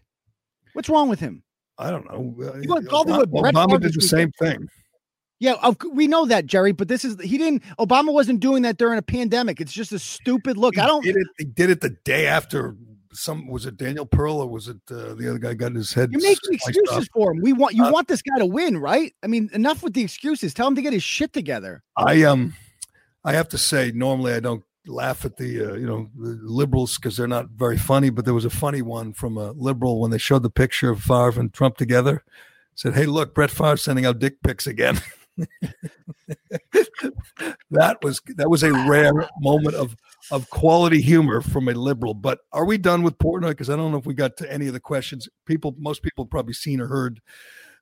What's wrong with him? I don't know. uh, You went golfing Obama, with Brett Obama Favre did the same thing. Yeah, we know that, Gerry. But this is he didn't. Obama wasn't doing that during a pandemic. It's just a stupid look. I don't. Did it, he did it the day after some was it Daniel Pearl or was it uh, the other guy got his head? You're making excuses off? for him. We want you Uh, want this guy to win, right? I mean, enough with the excuses. Tell him to get his shit together. I um, I have to say, normally I don't laugh at the uh, you know the liberals because they're not very funny. But there was a funny one from a liberal when they showed the picture of Favre and Trump together. Said, "Hey, look, Brett Favre sending out dick pics again." that was that was a rare moment of of quality humor from a liberal. But are we done with Portnoy? Because I don't know if we got to any of the questions. People, most people have probably seen or heard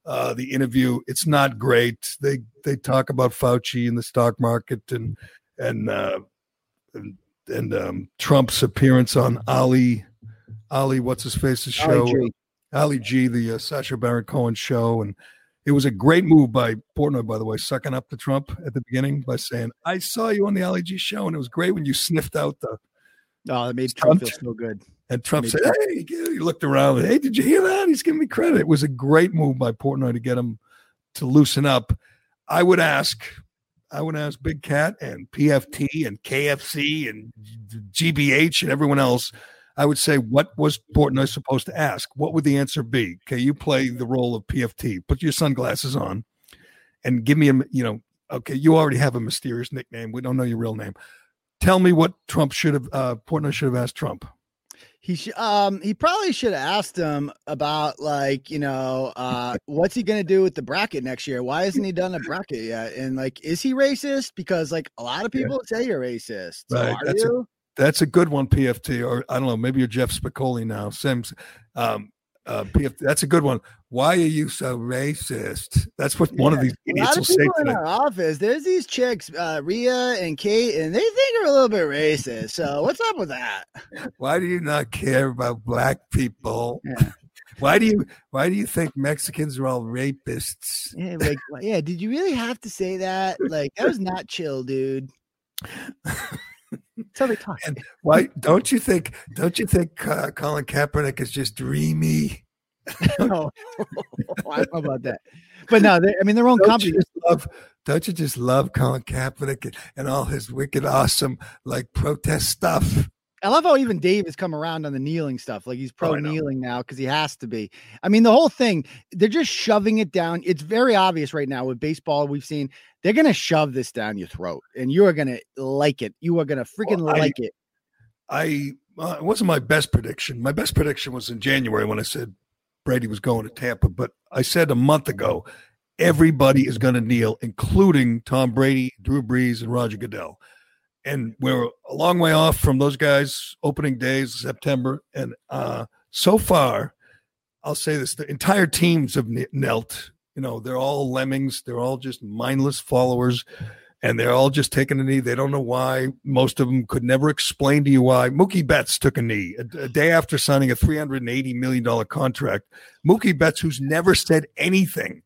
uh, the interview. It's not great. They they talk about Fauci and the stock market and and uh, and, and um, Trump's appearance on Ali Ali what's his face's show Ali G. Ali G the uh, Sacha Baron Cohen show and it was a great move by Portnoy, by the way, sucking up to Trump at the beginning by saying, "I saw you on the Ali G show, and it was great when you sniffed out the." Oh, that made Trump feel so good. And Trump said, Trump- "Hey," he looked around. Hey, did you hear that? He's giving me credit. It was a great move by Portnoy to get him to loosen up. I would ask, I would ask Big Cat and PFT and KFC and GBH and everyone else. I would say, what was Portnoy supposed to ask? What would the answer be? Okay, you play the role of PFT. Put your sunglasses on, and give me a, you know, okay, you already have a mysterious nickname. We don't know your real name. Tell me what Trump should have, uh, Portnoy should have asked Trump. He should um he probably should have asked him about like, you know, uh what's he gonna do with the bracket next year? Why hasn't he done a bracket yet? And like, is he racist? Because like a lot of people say you're racist. So Right. That's you? That's a good one, PFT. Or I don't know, maybe you're Jeff Spicoli now. Sims. Um, uh, PFT, that's a good one. Why are you so racist? That's what one of these idiots will say in our office. There's these chicks, uh, Rhea and Kate, and they think are a little bit racist. So what's up with that? Why do you not care about black people? Why do you why do you think Mexicans are all rapists? Yeah, like, yeah. Did you really have to say that? Like, that was not chill, dude. That's how they talk. And why don't you think don't you think uh, Colin Kaepernick is just dreamy? no, I don't know about that. But no, I mean, their own Don't company. you just love don't you just love Colin Kaepernick and, and all his wicked awesome like protest stuff? I love how even Dave has come around on the kneeling stuff. Like he's Oh, pro know. kneeling now because he has to be. I mean, the whole thing, they're just shoving it down. It's very obvious right now with baseball. We've seen they're going to shove this down your throat and you are going to like it. You are going to freaking Well, I- like it. I uh, it wasn't my best prediction. My best prediction was in January when I said Brady was going to Tampa, but I said a month ago everybody is going to kneel, including Tom Brady, Drew Brees, and Roger Goodell. And we're a long way off from those guys' opening days, September. And uh, so far, I'll say this: the entire teams have knelt. You know, they're all lemmings. They're all just mindless followers, and they're all just taking a knee. They don't know why. Most of them could never explain to you why. Mookie Betts took a knee a, a day after signing a three hundred and eighty million dollar contract. Mookie Betts, who's never said anything.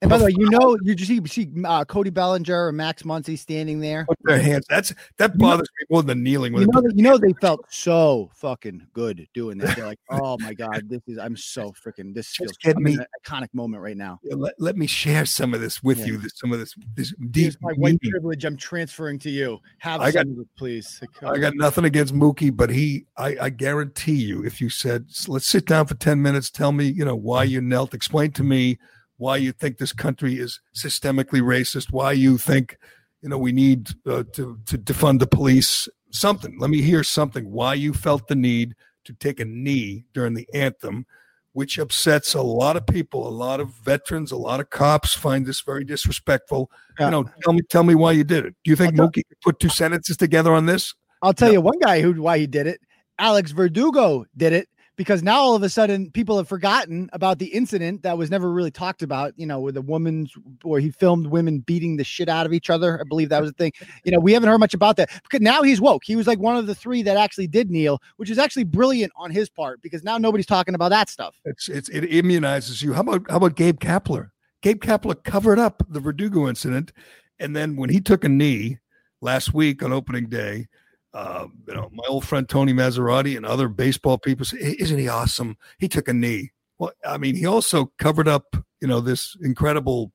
And by the way, you know, you just see, see uh, Cody Bellinger and Max Muncy standing there. put their hands. That's that bothers me more than kneeling. When You know, you know, they felt so fucking good doing that. They're like, oh my god, this is. I'm so freaking. This feels get I'm me- an iconic moment right now. Yeah, let, let me share some of this with Yeah. you. This, some of this, this deep Here's my white meaning. privilege. I'm transferring to you. Have I got- some of it, please. I got nothing against Mookie, but he, I, I guarantee you, if you said, let's sit down for 10 minutes, tell me, you know, why you knelt, explain to me why you think this country is systemically racist, why you think, you know, we need uh, to, to defund the police, something. Let me hear something, why you felt the need to take a knee during the anthem, which upsets a lot of people, a lot of veterans, a lot of cops find this very disrespectful. Yeah. You know, tell me, tell me why you did it. Do you think Mookie could put two sentences together on this? I'll tell you one guy who why he did it. Alex Verdugo did it because now all of a sudden people have forgotten about the incident that was never really talked about. You know, with the woman's where he filmed women beating the shit out of each other. I believe that was the thing. You know, we haven't heard much about that because now he's woke. He was like one of the three that actually did kneel, which is actually brilliant on his part because now nobody's talking about that stuff. It's, it's it immunizes you. How about how about Gabe Kapler? Gabe Kapler covered up the Verdugo incident, and then when he took a knee last week on opening day, uh, you know, my old friend Tony Massarotti and other baseball people say, "Isn't he awesome? He took a knee." Well, I mean, he also covered up, you know, this incredible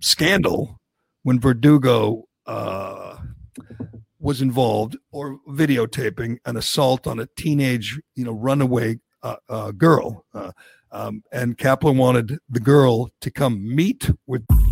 scandal when Verdugo uh, was involved or videotaping an assault on a teenage, you know, runaway uh, uh, girl. Uh, um, and Kaplan wanted the girl to come meet with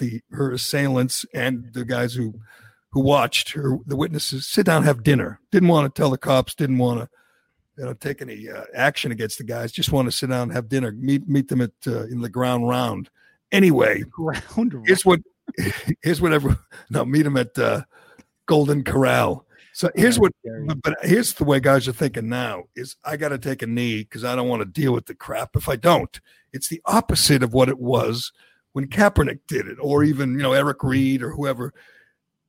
The her assailants and the guys who who watched her the witnesses sit down and have dinner. Didn't want to tell the cops didn't want to you know take any uh, action against the guys just want to sit down and have dinner meet meet them at uh, in the ground round. Anyway ground here's what here's what everyone no meet them at uh, golden corral. So here's what but, but here's the way guys are thinking now is i got to take a knee because i don't want to deal with the crap if i don't. It's the opposite of what it was when Kaepernick did it, or even you know Eric Reid or whoever.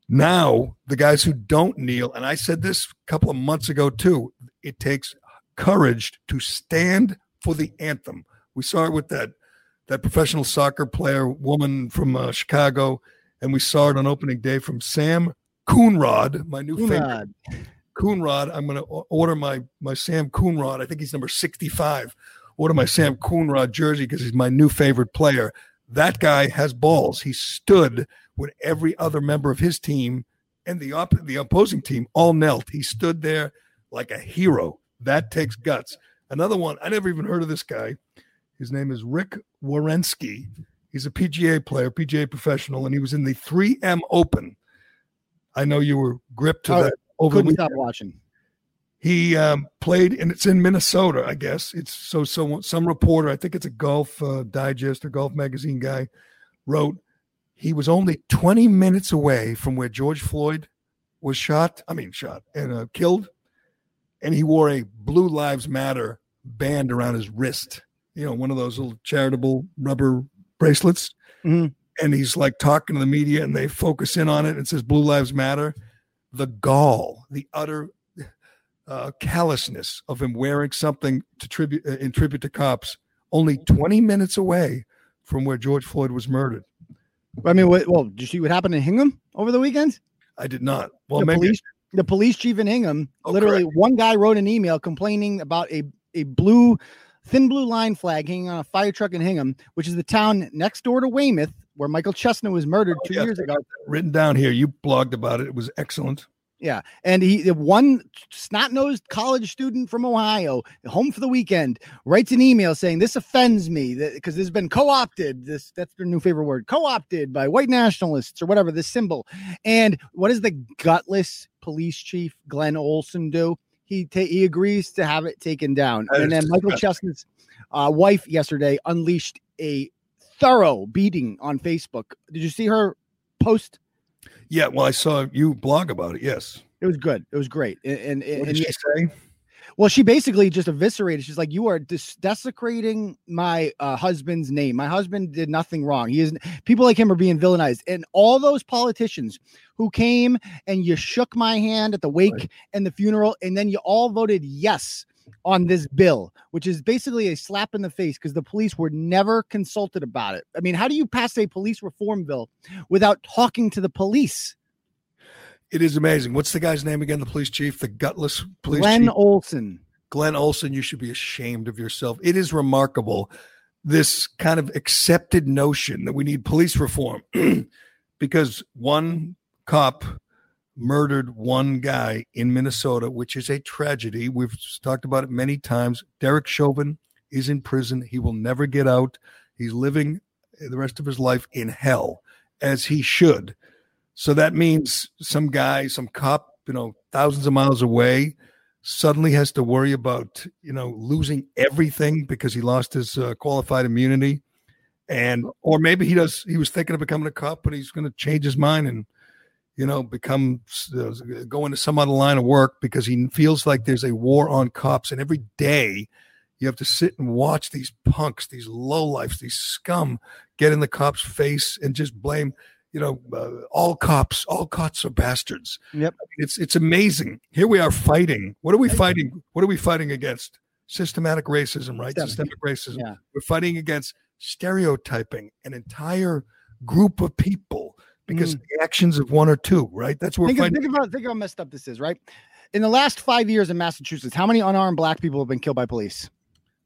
Now the guys who don't kneel, and I said this a couple of months ago too. It takes courage to stand for the anthem. We saw it with that that professional soccer player woman from uh, Chicago, and we saw it on opening day from Sam Coonrod, my new favorite. Coonrod. I'm going to order my my Sam Coonrod. I think he's number 65. Order my Sam Coonrod jersey because he's my new favorite player. That guy has balls. He stood when every other member of his team and the op- the opposing team all knelt. He stood there like a hero. That takes guts. Another one, I never even heard of this guy. His name is Rick Werenski. He's a PGA player, PGA professional, and he was in the 3M Open. I know you were gripped to Oh, that over couldn't stop watching. He um, played, and it's in Minnesota, I guess. It's so so some reporter, I think it's a Golf uh, Digest or Golf Magazine guy, wrote he was only 20 minutes away from where George Floyd was shot. I mean, shot and uh, killed, and he wore a Blue Lives Matter band around his wrist. You know, one of those little charitable rubber bracelets. Mhm. And he's like talking to the media, and they focus in on it. And it says Blue Lives Matter. The gall, the utter uh, callousness of him wearing something to tribute uh, in tribute to cops, only 20 minutes away from where George Floyd was murdered. I mean, what, well, did you see what happened in Hingham over the weekend? I did not. Well, the maybe police, the police chief in Hingham, Oh, literally, one guy wrote an email complaining about a a blue, thin blue line flag hanging on a fire truck in Hingham, which is the town next door to Weymouth, where Michael Chesna was murdered two yes, years ago. written down here. You blogged about it. It was excellent. Yeah, and he one snot-nosed college student from Ohio, home for the weekend, writes an email saying this offends me because this has been co-opted. This that's their new favorite word, co-opted by white nationalists or whatever. This symbol, and what does the gutless police chief Glenn Olson do? He ta- he agrees to have it taken down, That and then Michael. Chesna's uh, wife yesterday unleashed a thorough beating on Facebook. Did you see her post? Yeah, well, I saw you blog about it. Yes. It was good. It was great. And, and, What and did she say? Well, she basically just eviscerated. She's like, "You are dis- desecrating my uh, husband's name. My husband did nothing wrong. He is people like him are being villainized, and all those politicians who came and you shook my hand at the wake and the funeral, and then you all voted yes on this bill, which is basically a slap in the face because the police were never consulted about it. I mean, how do you pass a police reform bill without talking to the police? It is amazing. What's the guy's name again? The police chief, the gutless police Glenn chief. Olson. Glenn Olson, you should be ashamed of yourself. It is remarkable, this kind of accepted notion that we need police reform because one cop murdered one guy in Minnesota, which is a tragedy. We've talked about it many times. Derek Chauvin is in prison. He will never get out. He's living the rest of his life in hell, as he should. So that means some guy, some cop, you know, thousands of miles away, suddenly has to worry about, you know, losing everything because he lost his uh, qualified immunity. and or maybe he does. He was thinking of becoming a cop, but he's going to change his mind and you know become uh, go into some other line of work because he feels like there's a war on cops, and every day you have to sit and watch these punks, these lowlifes, these scum get in the cops' face and just blame. You know, uh, all cops, all cops are bastards. Yep. It's it's amazing. Here we are fighting. What are we fighting? What are we fighting against? Systematic racism, right? Systemic. Systemic racism. Yeah. We're fighting against stereotyping an entire group of people because Mm. the actions of one or two, right? That's what we're Think, of, think about think how messed up this is, right? In the last five years in Massachusetts, how many unarmed black people have been killed by police?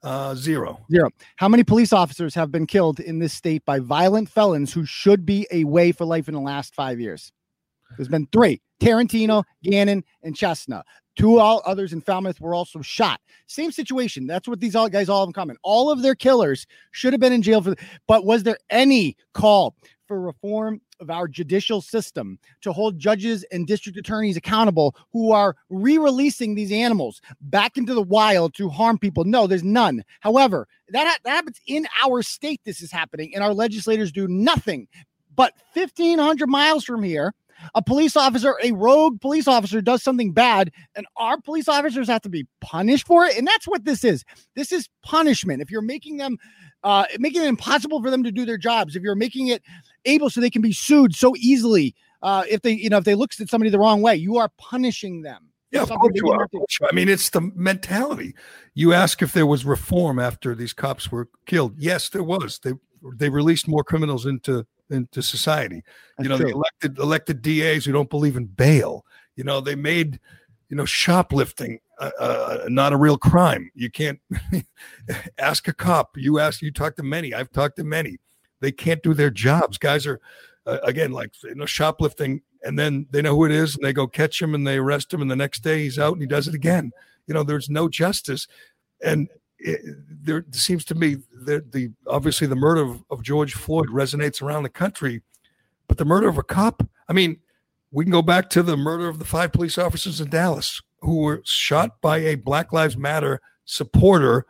Uh, zero. Zero. How many police officers have been killed in this state by violent felons who should be away for life in the last five years? There's been three Tarentino, Gannon, and Chesna. Two all others in Falmouth were also shot. Same situation. That's what these all guys all have in common. All of their killers should have been in jail for. But was there any call for reform of our judicial system to hold judges and district attorneys accountable who are re-releasing these animals back into the wild to harm people? No, there's none. However, that, ha- that happens in our state. This is happening, and our legislators do nothing. But 1,500 miles from here, a police officer, a rogue police officer, does something bad, and our police officers have to be punished for it. And that's what this is. This is punishment. If you're making them, uh, making it impossible for them to do their jobs, if you're making it able so they can be sued so easily, uh, if they, you know, if they look at somebody the wrong way, you are punishing them. Yeah, of course you are. to- Of course you are. I mean, it's the mentality. You ask if there was reform after these cops were killed. Yes, there was. They they released more criminals into into society. you That's know, the true. elected elected DAs who don't believe in bail. You know, they made you know shoplifting uh, uh, not a real crime. You can't ask a cop. You ask. You talk to many. I've talked to many. They can't do their jobs. Guys are uh, again like you know shoplifting and then they know who it is and they go catch him and they arrest him and the next day he's out and he does it again you know there's no justice and it, there seems to me that the obviously the murder of, of george floyd resonates around the country but the murder of a cop i mean we can go back to the murder of the five police officers in dallas who were shot by a black lives matter supporter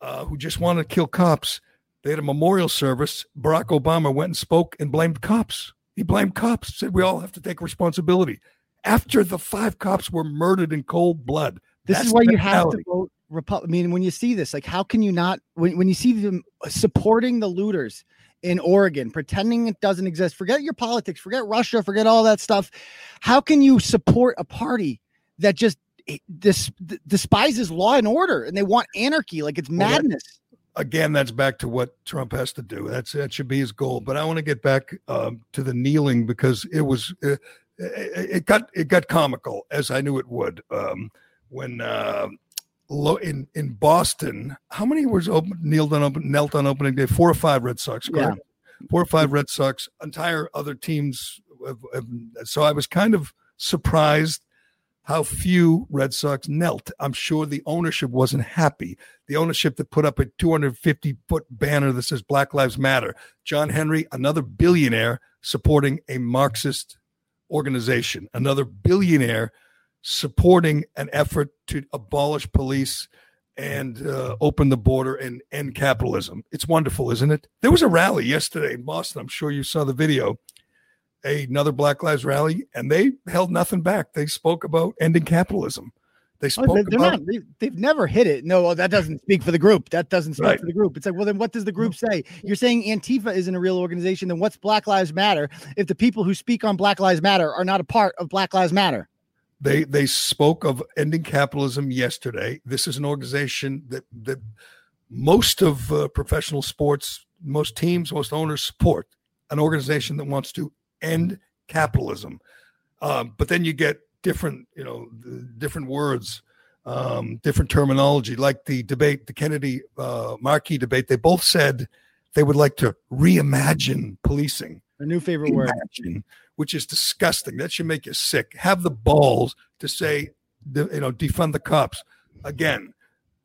uh, who just wanted to kill cops they had a memorial service. Barack Obama went and spoke and blamed cops. He blamed cops, said we all have to take responsibility. After the five cops were murdered in cold blood. This That's is why you have to vote Republican. I mean, when you see this, like, how can you not? When, when you see them supporting the looters in Oregon, pretending it doesn't exist, forget your politics, forget Russia, forget all that stuff. How can you support a party that just despises law and order and they want anarchy? Like it's Well, that- madness. Again, that's back to what Trump has to do. That's that should be his goal. But I want to get back um, to the kneeling because it was uh, it, it got it got comical as I knew it would um, when uh, in in Boston. How many was open, kneeled on open knelt on opening day? Four or five Red Sox. Yeah. Four or five Red Sox. Entire other teams. have- have- So I was kind of surprised how few Red Sox knelt. I'm sure the ownership wasn't happy. The ownership that put up a 250 foot banner that says Black Lives Matter. John Henry, another billionaire supporting a Marxist organization, another billionaire supporting an effort to abolish police and uh, open the border and end capitalism. It's wonderful, isn't it? There was a rally yesterday in Boston. I'm sure you saw the video another Black Lives rally, and they held nothing back. They spoke about ending capitalism. They Oh, spoke they- they're about not, they, they've never hit it. No, well, that doesn't speak for the group. That doesn't speak Right. for the group. It's like, well, then what does the group say? You're saying Antifa isn't a real organization. Then what's Black Lives Matter if the people who speak on Black Lives Matter are not a part of Black Lives Matter? they they spoke of ending capitalism yesterday. This is an organization that that most of uh, professional sports, most teams, most owners support. An organization that wants to end capitalism. Um, but then you get different, you know, different words, um, different terminology, like the debate, the Kennedy uh, Markey debate. They both said they would like to reimagine policing. A new favorite word. Which is disgusting. That should make you sick. Have the balls to say, you know, defund the cops. Again,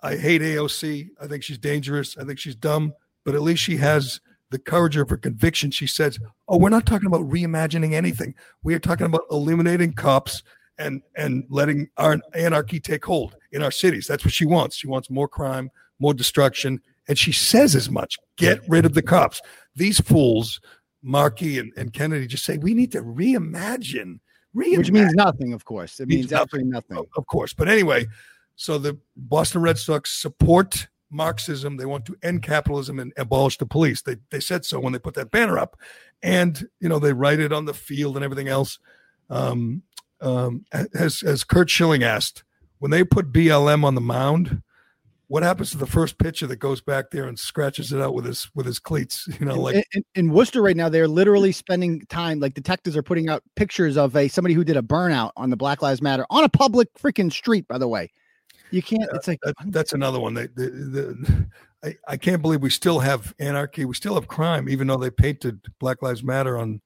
I hate AOC. I think she's dangerous. I think she's dumb, but at least she has the courage of her conviction. She says, "Oh, we're not talking about reimagining anything. We are talking about eliminating cops and and letting our anarchy take hold in our cities. That's what she wants. She wants more crime, more destruction, And she says as much. Get rid of the cops. These fools, Markey and, and Kennedy, just say we need to reimagine. reimagine. Which means nothing, of course. It Means means absolutely nothing. Of course. But anyway, so the Boston Red Sox support Marxism. They want to end capitalism and abolish the police. They, they said so when they put that banner up. And, you know, they write it on the field and everything else. Um, um, as, as Curt Schilling asked, when they put BLM on the mound, what happens to the first pitcher that goes back there and scratches it out with his with his cleats? You know, like in, in, in Worcester right now, they're literally spending time. Like detectives are putting out pictures of a somebody who did a burnout on the Black Lives Matter on a public freaking street. By the way, you can't. It's like that, that's another one. They, the, the, I, I can't believe we still have anarchy. We still have crime, even though they painted Black Lives Matter on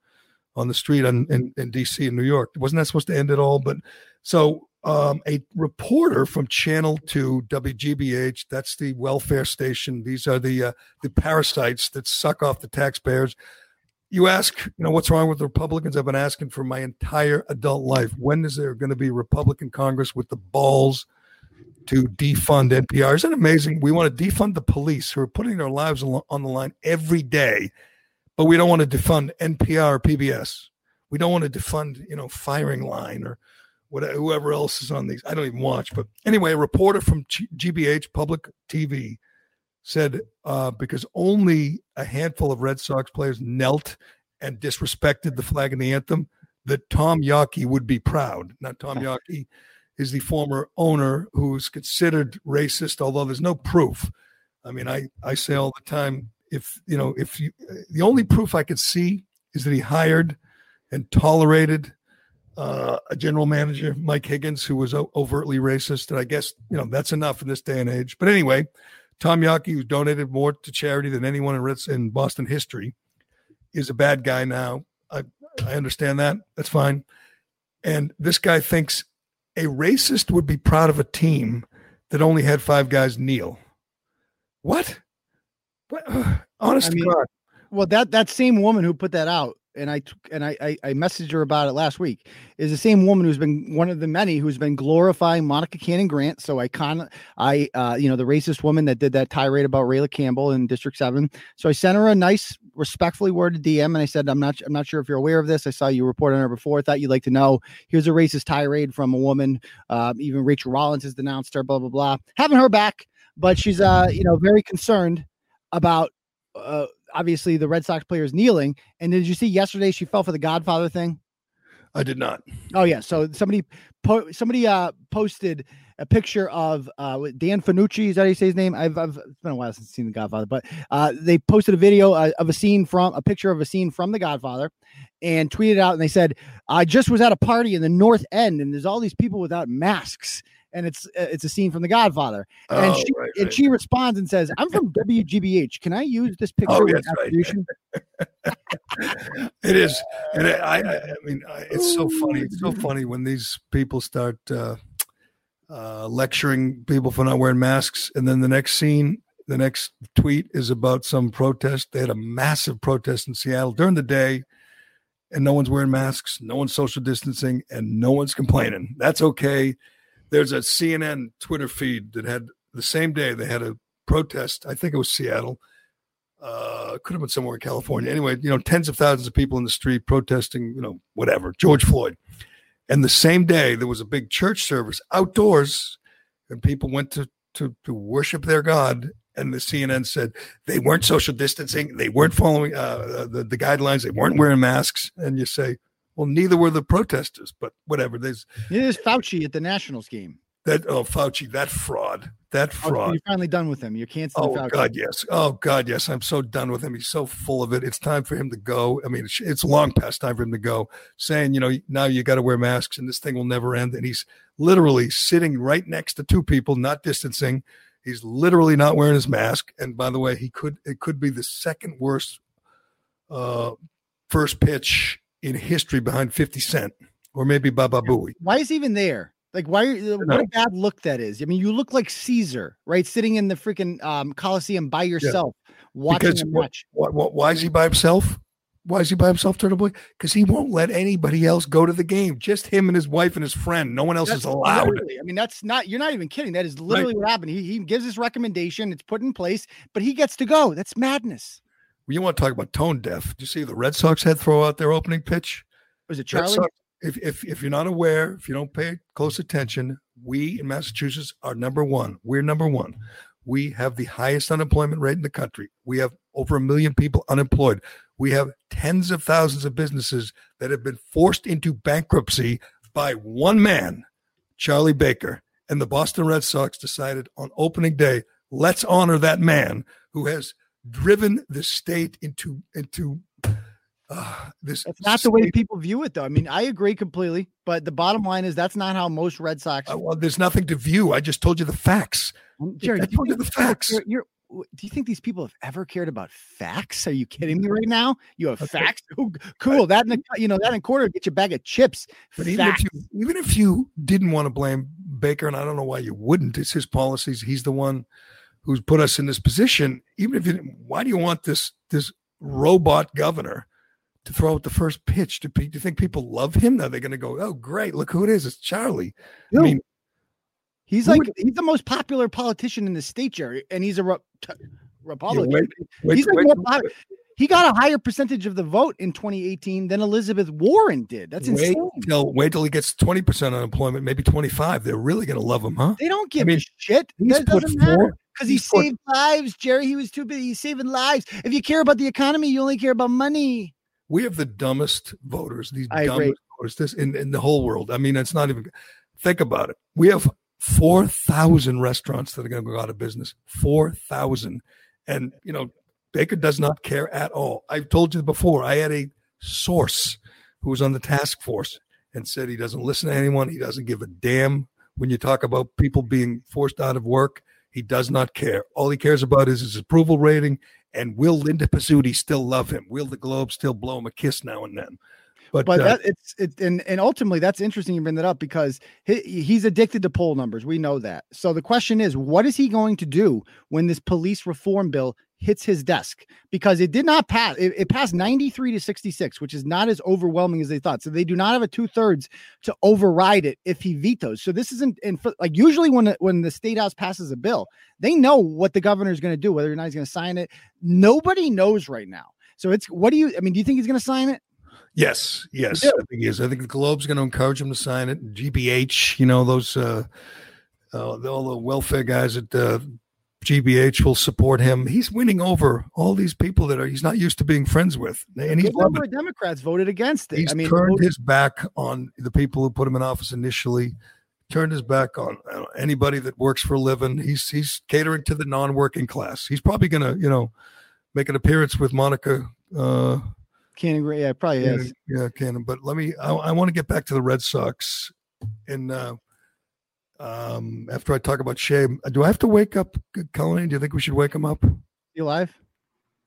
on the street on, in, in DC and New York. Wasn't that supposed to end it all? But so um, a reporter from Channel 2 WGBH, that's the welfare station. These are the uh, the parasites that suck off the taxpayers. You ask, you know, what's wrong with the Republicans? I've been asking for my entire adult life. When is there going to be a Republican Congress with the balls to defund NPR? Isn't it amazing? We want to defund the police who are putting their lives on the line every day, but we don't want to defund NPR or PBS. We don't want to defund, you know, firing line or whatever, whoever else is on these. I don't even watch, but anyway, a reporter from GBH Public TV said uh, because only a handful of Red Sox players knelt and disrespected the flag and the anthem, that Tom Yawkey would be proud. Not Tom Yawkey is the former owner who's considered racist, although there's no proof. I mean, I, I say all the time, if you know, if you, the only proof I could see is that he hired and tolerated uh, a general manager, Mike Higgins, who was overtly racist. And I guess, you know, that's enough in this day and age. But anyway, Tom Yawkey, who's donated more to charity than anyone in, in Boston history, is a bad guy now. I, I understand that. That's fine. And this guy thinks a racist would be proud of a team that only had five guys kneel. What? what? Honest I to mean, God. Well, that that same woman who put that out, and I and I, I I messaged her about it last week, is the same woman who's been one of the many who's been glorifying Monica Cannon Grant. So I con I uh you know the racist woman that did that tirade about Rayla Campbell in District Seven. So I sent her a nice, respectfully worded DM, and I said, I'm not I'm not sure if you're aware of this. I saw you report on her before. I thought you'd like to know. Here's a racist tirade from a woman. Uh, even Rachael Rollins has denounced her. Blah blah blah. Haven't her back, but she's uh you know very concerned about uh obviously the Red Sox players kneeling. And did you see yesterday she fell for the Godfather thing? I did not. Oh yeah. So somebody po- somebody uh posted a picture of uh Dan Fanucci. Is that how you say his name? I've, I've it's been a while since I've seen the Godfather, but uh they posted a video uh, of a scene from a picture of a scene from the Godfather and tweeted out and they said, I just was at a party in the North End and there's all these people without masks. And it's uh, it's a scene from The Godfather, and Oh, she right, and right. she responds and says, "I'm from WGBH. Can I use this picture Oh, yes, right. attribution?" It is, and I, I, I mean, I- it's so funny. It's so funny when these people start uh, uh, lecturing people for not wearing masks, and then the next scene, the next tweet is about some protest. They had a massive protest in Seattle during the day, and no one's wearing masks, no one's social distancing, and no one's complaining. That's okay. There's a CNN Twitter feed that had the same day they had a protest. I think it was Seattle uh, could have been somewhere in California. Anyway, you know, tens of thousands of people in the street protesting, you know, whatever, George Floyd. And the same day, there was a big church service outdoors, and people went to to, to worship their God. And the CNN said they weren't social distancing, they weren't following uh, the the guidelines, they weren't wearing masks. And you say, well, neither were the protesters, but whatever. There's Fauci at the Nationals game. That oh Fauci, that fraud, that Oh, fraud. you're finally done with him. You're canceling Oh Fauci. God, yes. Oh God, yes. I'm so done with him. He's so full of it. It's time for him to go. I mean, it's, it's long past time for him to go. Saying, you know, now you got to wear masks, and this thing will never end. And he's literally sitting right next to two people, not distancing. He's literally not wearing his mask. And by the way, he could it could be the second worst uh, first pitch in history behind 50 Cent or maybe Baba Booey. Why is he even there? Like, why? What a bad look that is. I mean, you look like Caesar, right? Sitting in the freaking um, Coliseum by yourself, watching Because the what- match. what- why is he by himself? Why is he by himself, Turtle Boy? Because he won't let anybody else go to the game. Just him and his wife and his friend. No one else That's is allowed. I mean, that's not. You're not even kidding. That is literally what happened. He, he gives his recommendation. It's put in place, but he gets to go. That's madness. You want to talk about tone deaf? Did you see the Red Sox had throw out their opening pitch? Was it Charlie? If, if if you're not aware, if you don't pay close attention, we in Massachusetts are number one. We're number one. We have the highest unemployment rate in the country. We have over a million people unemployed. We have tens of thousands of businesses that have been forced into bankruptcy by one man, Charlie Baker. And the Boston Red Sox decided on opening day, let's honor that man who has driven the state into into uh, this. That's not the way people view it, though. I mean, I agree completely, but the bottom line is that's not how most Red Sox. Uh, well, there's nothing to view. I just told you the facts. Jared, I do you told you the facts. care- you're- do you think these people have ever cared about facts? Are you kidding me right now? You have facts? Oh, cool. That in a, you know that in quarter get you a bag of chips. But even Facts. if you even if you didn't want to blame Baker, and I don't know why you wouldn't, it's his policies. He's the one who's put us in this position. Even if you, why do you want this this robot governor to throw out the first pitch? Do, do you think people love him? Are they going to go, oh great, look who it is? It's Charlie. I mean, He's like would- he's the most popular politician in the state, Gerry, and he's a re- t- Republican. wait- wait- he's like wait till- he got a higher percentage of the vote in 2018 than Elizabeth Warren did. That's insane. wait till wait till he gets twenty percent unemployment, maybe twenty five. They're really going to love him, huh? They don't give mean, a shit. That doesn't matter because he put- saved lives, Gerry. He was too busy. He's saving lives. If you care about the economy, you only care about money. We have the dumbest voters, these I dumbest agree. voters this in, in the whole world. I mean, it's not even think about it. We have four thousand restaurants that are going to go out of business. Four thousand, and you know, Baker does not care at all. I've told you before. I had a source who was on the task force and said he doesn't listen to anyone. He doesn't give a damn when you talk about people being forced out of work. He does not care. All he cares about is his approval rating. And will Linda Pizzuti still love him? Will the Globe still blow him a kiss now and then? But, But uh, that it's it and and ultimately that's interesting you bring that up because he, he's addicted to poll numbers. We know that. So the question is, what is he going to do when this police reform bill hits his desk? Because it did not pass. It, it passed 93 to 66, which is not as overwhelming as they thought. So they do not have a two thirds to override it if he vetoes. So this isn't in like usually when the, when the state house passes a bill, they know what the governor is going to do, whether or not he's going to sign it. Nobody knows right now. So it's what do you? I mean, do you think he's going to sign it? Yes, yes? I think he is. I think the Globe's going to encourage him to sign it. GBH, you know, those uh, uh, all the welfare guys at uh, GBH will support him. He's winning over all these people that are he's not used to being friends with, and he's number of Democrats voted against it. He's I mean, turned voted- his back on the people who put him in office initially. Turned his back on anybody that works for a living. He's he's catering to the non-working class. He's probably going to you know make an appearance with Monica. Uh, Cannon, yeah, probably Cannon, is. yeah, Cannon. But let me. I, I want to get back to the Red Sox, and uh, um, after I talk about Shea, do I have to wake up Cullen? Do you think we should wake him up? You alive?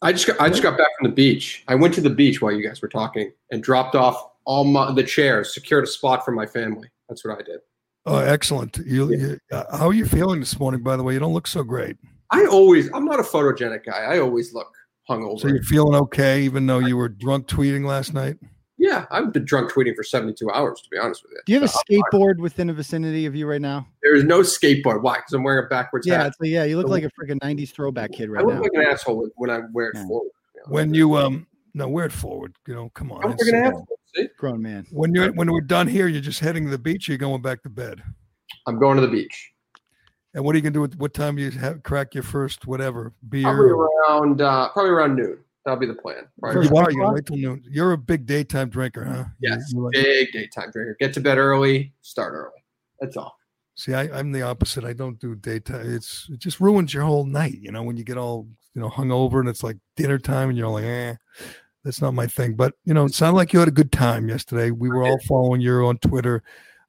I just got, I just got back from the beach. I went to the beach while you guys were talking and dropped off all my, the chairs, secured a spot for my family. That's what I did. Oh, excellent. You, you uh, how are you feeling this morning? By the way, you don't look so great. I always, I'm not a photogenic guy. I always look hungover. So you're feeling okay, even though you were drunk tweeting last night. Yeah, I've been drunk tweeting for 72 hours, to be honest with you. Do you have a So I'm skateboard within the vicinity of you right now? There is no skateboard. Why? Because I'm wearing a backwards Yeah, hat. it's like, yeah, you look like a freaking '90s throwback kid right now. I look now. like an asshole when I wear it forward. When you um no, wear it forward. You know, come on. I'm freaking asshole. See? Grown man. when you're when we're done here, you're just heading to the beach. Or you're going back to bed. I'm going to the beach. And what are you gonna do? With, what time do you have, crack your first whatever beer? Probably around, uh, probably around noon. That'll be the plan. Probably you are you're wait till noon. You're a big daytime drinker, huh? You- Yes, you like- big daytime drinker. Get to bed early, start early. That's all. See, I, I'm the opposite. I don't do daytime. It's it just ruins your whole night. You know, when you get all you know hungover and it's like dinner time and you're like, eh, that's not my thing. But you know, it sounded like you had a good time yesterday. We were all following you on Twitter.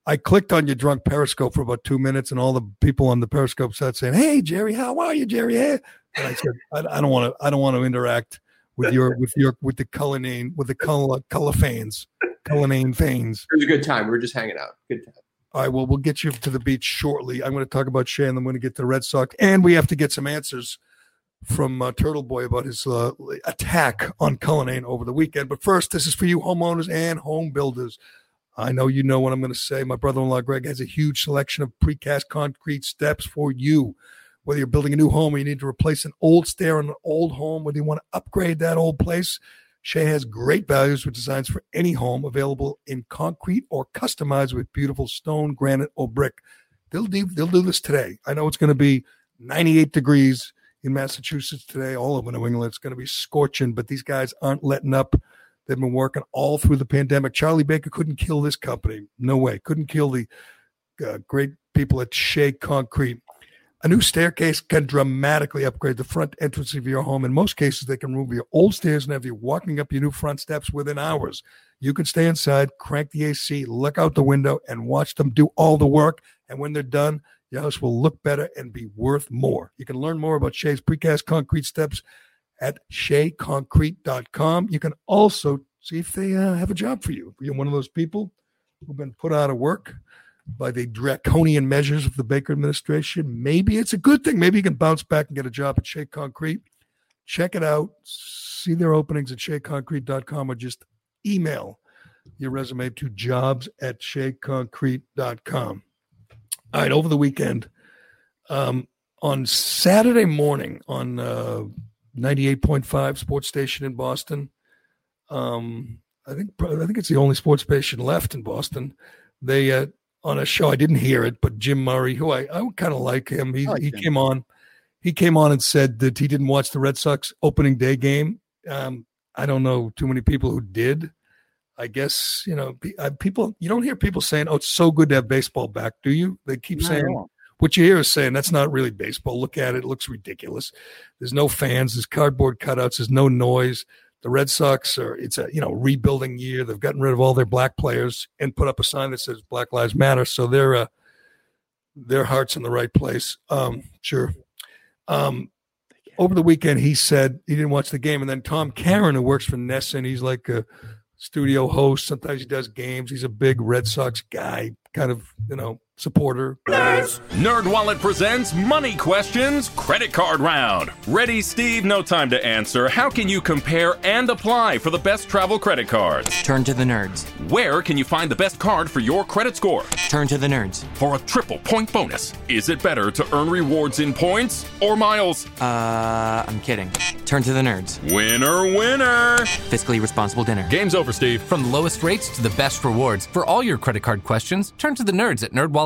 I clicked on your drunk Periscope for about two minutes, and all the people on the Periscope said, saying, "Hey, Gerry, how are you, Gerry?" Hey. And I said, "I, I don't want to. I don't want to interact with your with your with the Cullinane with the color color fans, Cullinane fans." It was a good time. We were just hanging out. Good time. All right, well, we'll get you to the beach shortly. I'm going to talk about Shea, and I'm going to get to the Red Sox, and we have to get some answers from uh, Turtle Boy about his uh, attack on Cullinane over the weekend. But first, this is for you homeowners and home builders. I know you know what I'm going to say. My brother-in-law Greg has a huge selection of precast concrete steps for you. Whether you're building a new home or you need to replace an old stair in an old home, whether you want to upgrade that old place, Shea has great values with designs for any home available in concrete or customized with beautiful stone, granite, or brick. They'll do, they'll do this today. I know it's going to be 98 degrees in Massachusetts today, all over New England. It's going to be scorching, but these guys aren't letting up. They've been working all through the pandemic. Charlie Baker couldn't kill this company. No way. Couldn't kill the uh, great people at Shea Concrete. A new staircase can dramatically upgrade the front entrance of your home. In most cases, they can remove your old stairs and have you walking up your new front steps within hours. You can stay inside, crank the AC, look out the window, and watch them do all the work. And when they're done, your house will look better and be worth more. You can learn more about Shea's precast concrete steps at sheaconcrete.com. You can also see if they uh, have a job for you. If you're one of those people who've been put out of work by the draconian measures of the Baker administration, maybe it's a good thing. Maybe you can bounce back and get a job at Shea Concrete. Check it out. See their openings at sheaconcrete.com or just email your resume to jobs at sheaconcrete.com. All right, over the weekend, um, on Saturday morning on uh, 98.5 sports station in Boston, um, I think I think it's the only sports station left in Boston. They uh, on a show I didn't hear it, but Jim Murray, who I, I kind of like him, he like he Jim. came on, he came on and said that he didn't watch the Red Sox opening day game. Um, I don't know too many people who did. I guess you know uh, people. You don't hear people saying, "Oh, it's so good to have baseball back," do you? They keep Not saying what you hear is saying that's not really baseball. Look at it; it looks ridiculous. There's no fans. There's cardboard cutouts. There's no noise. The Red Sox are it's a you know rebuilding year. They've gotten rid of all their black players and put up a sign that says Black Lives Matter. So their uh, their heart's in the right place. Um, sure. Um, over the weekend, he said he didn't watch the game, and then Tom Caron, who works for NESN, he's like a studio host. Sometimes he does games. He's a big Red Sox guy, kind of you know supporter. NerdWallet presents Money Questions Credit Card Round. Ready, Steve? No time to answer. How can you compare and apply for the best travel credit cards? Turn to the nerds. Where can you find the best card for your credit score? Turn to the nerds. For a triple point bonus, is it better to earn rewards in points or miles? Uh, I'm kidding. Turn to the nerds. Winner, winner! Fiscally responsible dinner. Game's over, Steve. From the lowest rates to the best rewards, for all your credit card questions, turn to the nerds at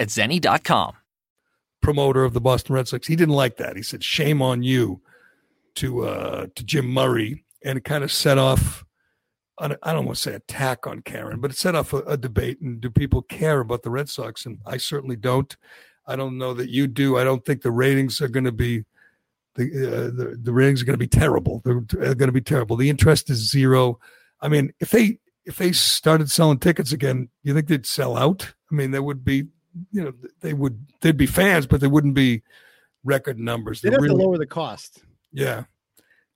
at zenni.com. promoter of the Boston Red Sox. He didn't like that. He said, "Shame on you," to uh, to Jim Murray, and it kind of set off. an- I don't want to say attack on Caron, but it set off a, a debate. And do people care about the Red Sox? And I certainly don't. I don't know that you do. I don't think the ratings are going to be the uh, the, the ratings are going to be terrible. They're, they're going to be terrible. The interest is zero. I mean, if they if they started selling tickets again, you think they'd sell out? I mean, there would be, you know, they would they'd be fans, but they wouldn't be record numbers. They'd They're have to lower the cost. yeah.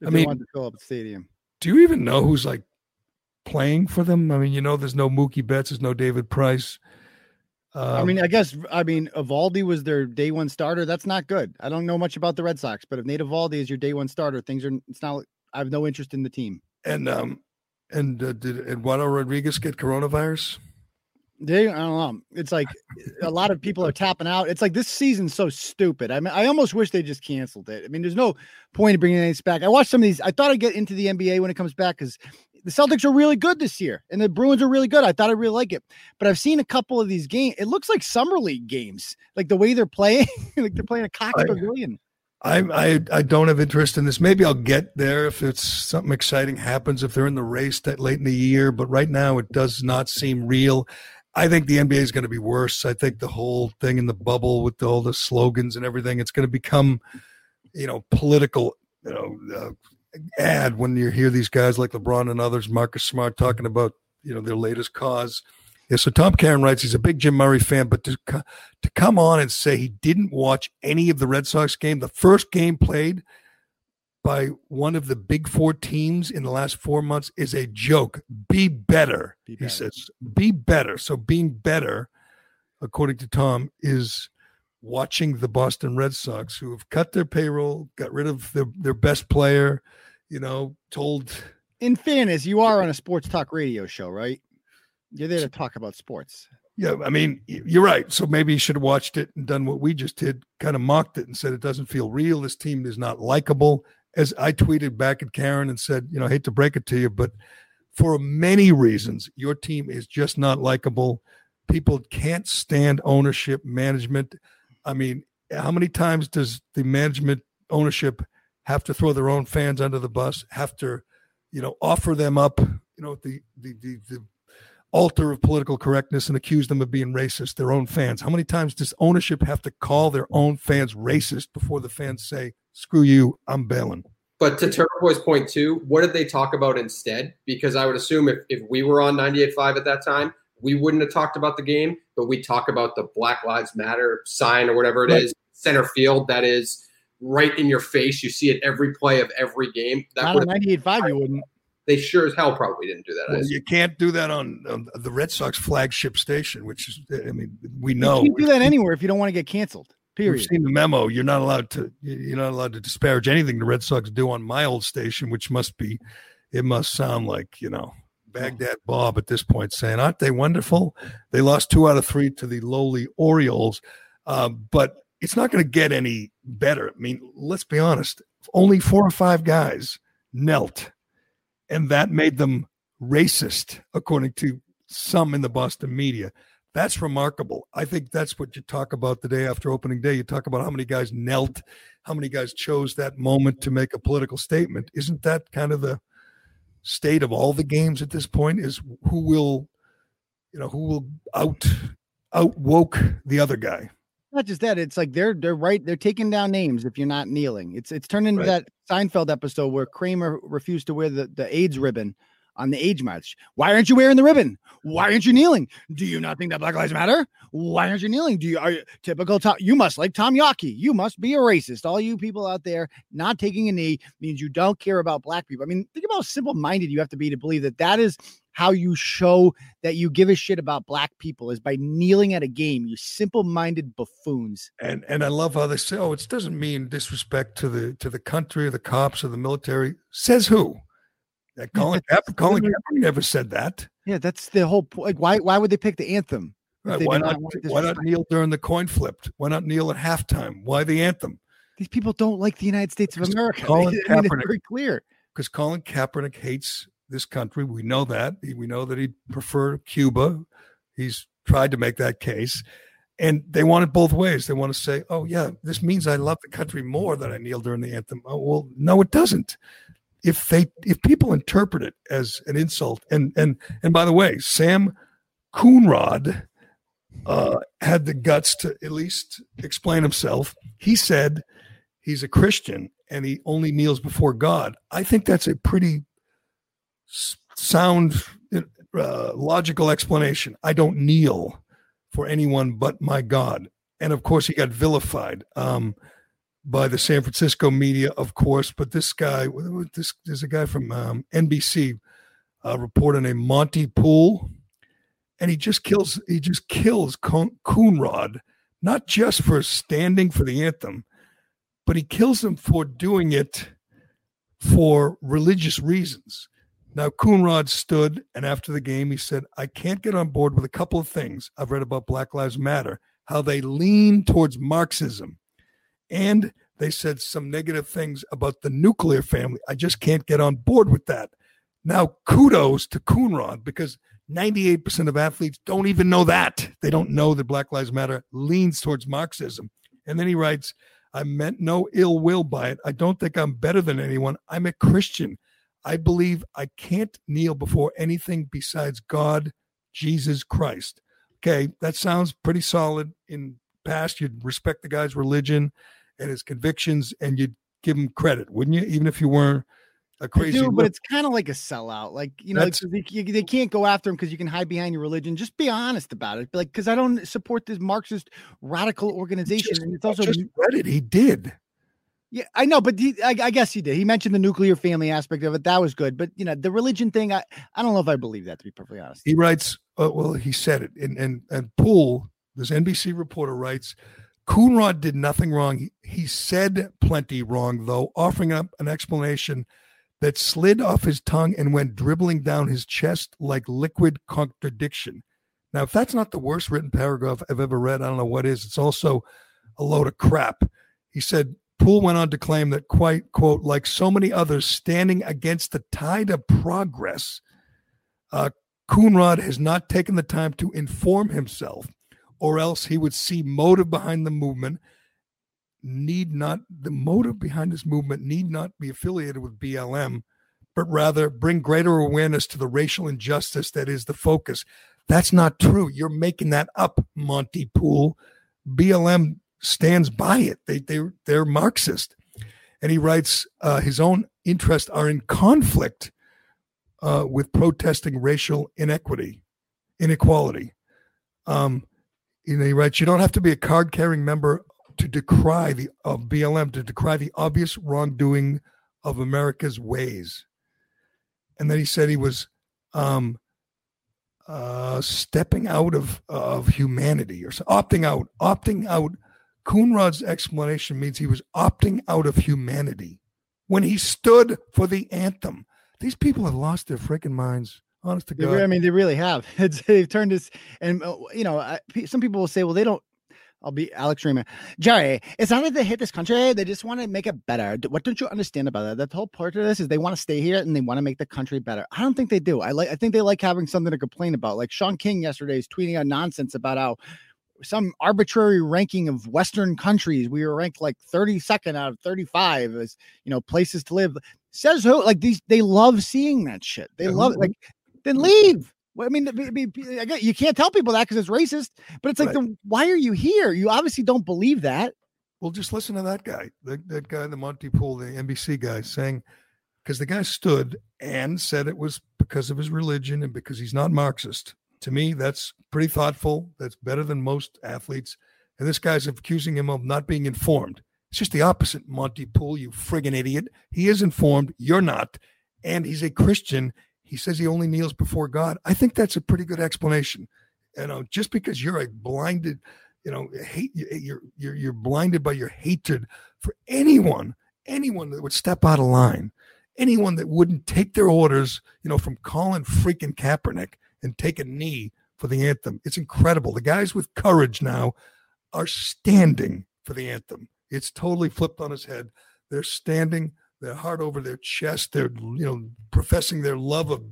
I they mean, wanted to fill up the stadium. do you even know who's like playing for them? I mean, you know, there's no Mookie Betts, there's no David Price. Um, I mean, I guess I mean Eovaldi was their day one starter. That's not good. I don't know much about the Red Sox, but if Nate Eovaldi is your day one starter, things are it's not. I have no interest in the team. and um, and uh, did Eduardo Rodriguez get coronavirus? They, I don't know. It's like a lot of people are tapping out. It's like this season's so stupid. I mean, I almost wish they just canceled it. I mean, there's no point in bringing this back. I watched some of these. I thought I'd get into the NBA when it comes back because the Celtics are really good this year and the Bruins are really good. I thought I really like it, but I've seen a couple of these games. It looks like summer league games, like the way they're playing, like they're playing a Cox I- Pavilion. I, I I don't have interest in this. Maybe I'll get there if it's something exciting happens. If they're in the race that late in the year, but right now it does not seem real. I think the NBA is going to be worse. I think the whole thing in the bubble with all the slogans and everything, it's going to become, you know, political you know, uh, add when you hear these guys like LeBron and others, Marcus Smart talking about you know their latest cause. Yeah, so Tom Caron writes he's a big Jim Murray fan, but to to come on and say he didn't watch any of the Red Sox game, the first game played by one of the big four teams in the last four months is a joke. Be better, he says. Be better. So being better, according to Tom, is watching the Boston Red Sox, who have cut their payroll, got rid of their, their best player, you know, told In fairness, you are on a sports talk radio show, right? You're there to talk about sports. Yeah, I mean, you're right. So maybe you should have watched it and done what we just did, kind of mocked it and said it doesn't feel real. This team is not likable. As I tweeted back at Caron and said, you know, I hate to break it to you, but for many reasons, your team is just not likable. People can't stand ownership, management. I mean, how many times does the management ownership have to throw their own fans under the bus, have to, you know, offer them up, you know, the the the, the altar of political correctness and accuse them of being racist, their own fans. How many times does ownership have to call their own fans racist before the fans say, screw you, I'm bailing? But to Turtle Boy's point too, what did they talk about instead? Because I would assume if, if we were on 98.5 at that time, we wouldn't have talked about the game, but we talk about the Black Lives Matter sign or whatever it is, Right. center field that is right in your face. You see it every play of every game. That Not on would 98.5, you wouldn't. they sure as hell probably didn't do that. Well, you can't do that on, on the Red Sox flagship station, which is, I mean, we know. You can't do that anywhere if you don't want to get canceled. We've seen the memo. You're not allowed to. You're not allowed to disparage anything the Red Sox do on my old station, which must be. It must sound like you know Baghdad Bob at this point saying, "Aren't they wonderful?" They lost two out of three to the lowly Orioles, um, but it's not going to get any better. I mean, let's be honest. Only four or five guys knelt, and that made them racist, according to some in the Boston media. That's remarkable. I think that's what you talk about the day after opening day. You talk about how many guys knelt, how many guys chose that moment to make a political statement. Isn't that kind of the state of all the games at this point? Is who will, you know, who will out out woke the other guy? Not just that, it's like they're they're right. They're taking down names if you're not kneeling. It's it's turned into Right. that Seinfeld episode where Kramer refused to wear the, the AIDS ribbon on the age march. Why aren't you wearing the ribbon? Why aren't you kneeling? Do you not think that Black Lives Matter? Why aren't you kneeling? Do you are you typical Tom? You must like Tom Yaki. You must be a racist. All you people out there not taking a knee means you don't care about black people. I mean, think about how simple minded you have to be to believe that that is how you show that you give a shit about black people is by kneeling at a game. You simple minded buffoons. And and I love how they say, "Oh, it doesn't mean disrespect to the to the country or the cops or the military." Says who? That Colin Kaepernick, Colin Kaepernick never said that. Yeah, that's the whole point. Why why would they pick the anthem? Right, why not? Why not kneel during the coin flipped? Why not kneel at halftime? Why the anthem? These people don't like the United States of America. Colin I mean, Kaepernick- very clear. because Colin Kaepernick hates this country. We know that. We know that he'd prefer Cuba. He's tried to make that case. And they want it both ways. They want to say, oh, yeah, this means I love the country more that I kneel during the anthem. Oh, well, no, it doesn't. If they if people interpret it as an insult, and and and by the way, Sam Coonrod uh, had the guts to at least explain himself. He said he's a Christian and he only kneels before God. I think that's a pretty sound, uh, logical explanation. I don't kneel for anyone but my God. And of course, he got vilified um, by the San Francisco media, of course. But this guy, this there's a guy from um, NBC uh, reporter named Monte Poole, and he just kills. He just kills Coon- Coonrod, not just for standing for the anthem, but he kills him for doing it for religious reasons. Now, Coonrod stood, and after the game, he said, I can't get on board with a couple of things I've read about Black Lives Matter, how they lean towards Marxism. And they said some negative things about the nuclear family. I just can't get on board with that. Now, kudos to Coonrod because 98% of athletes don't even know that. They don't know that Black Lives Matter leans towards Marxism. And then he writes, I meant no ill will by it. I don't think I'm better than anyone. I'm a Christian. I believe I can't kneel before anything besides God, Jesus Christ. Okay, that sounds pretty solid. In past, you'd respect the guy's religion and his convictions, and you'd give him credit, wouldn't you? Even if you weren't a crazy. do, but it's kind of like a sellout. Like you know, like, they, they can't go after him because you can hide behind your religion. Just be honest about it. Like, because I don't support this Marxist radical organization, just- and it's also just read it. He did. yeah, I know, but he, I, I guess he did. He mentioned the nuclear family aspect of it. That was good, but you know, the religion thing, I, I don't know if I believe that to be perfectly honest. He writes, uh, well, he said it. And, and, and Poole, this NBC reporter writes, Coonrod did nothing wrong. He, said plenty wrong, though, offering up an explanation that slid off his tongue and went dribbling down his chest like liquid contradiction. Now, if that's not the worst written paragraph I've ever read, I don't know what is. It's also a load of crap. He said, Poole went on to claim that, quite, quote, like so many others standing against the tide of progress, uh, Coonrod has not taken the time to inform himself, or else he would see motive behind the movement. Need not the motive behind this movement need not be affiliated with BLM, but rather bring greater awareness to the racial injustice that is the focus. That's not true. You're making that up, Monte Poole BLM stands by it. They they they're Marxist, and he writes uh, his own interests are in conflict uh, with protesting racial inequity, inequality. Um, you know, he writes, you don't have to be a card-carrying member to decry the of BLM to decry the obvious wrongdoing of America's ways. And then he said he was um, uh, stepping out of of humanity or opting out, opting out. Coonrod's explanation means he was opting out of humanity when he stood for the anthem. These people have lost their freaking minds. Honest to God. I mean, they really have. It's, they've turned this, and uh, you know, I, some people will say, well, they don't. I'll be Alex Reimer. Gerry, it's not that they hate this country; they just want to make it better. What don't you understand about that? That whole part of this is they want to stay here and they want to make the country better. I don't think they do. I like. I think they like having something to complain about. Like Shaun King yesterday is tweeting out nonsense about how some arbitrary ranking of Western countries we were ranked like 32nd out of 35 as you know places to live. Says who? Like these, they love seeing that shit. They love who- like then mm. leave. I mean, you can't tell people that because it's racist. But it's like, Right. why are you here? You obviously don't believe that. Well, just listen to that guy, that, that guy, the Monte Poole, the NBC guy, saying, because the guy stood and said it was because of his religion and because he's not Marxist. To me, that's pretty thoughtful. That's better than most athletes. And this guy's accusing him of not being informed. It's just the opposite, Monte Poole, you friggin' idiot. He is informed. You're not. And he's a Christian. He says he only kneels before God. I think that's a pretty good explanation. You know, just because you're a blinded, you know, hate you're you're you're blinded by your hatred for anyone, anyone that would step out of line, anyone that wouldn't take their orders, you know, from Colin freaking Kaepernick and take a knee for the anthem. It's incredible. The guys with courage now are standing for the anthem. It's totally flipped on his head. They're standing, their heart over their chest. They're, you know, professing their love of,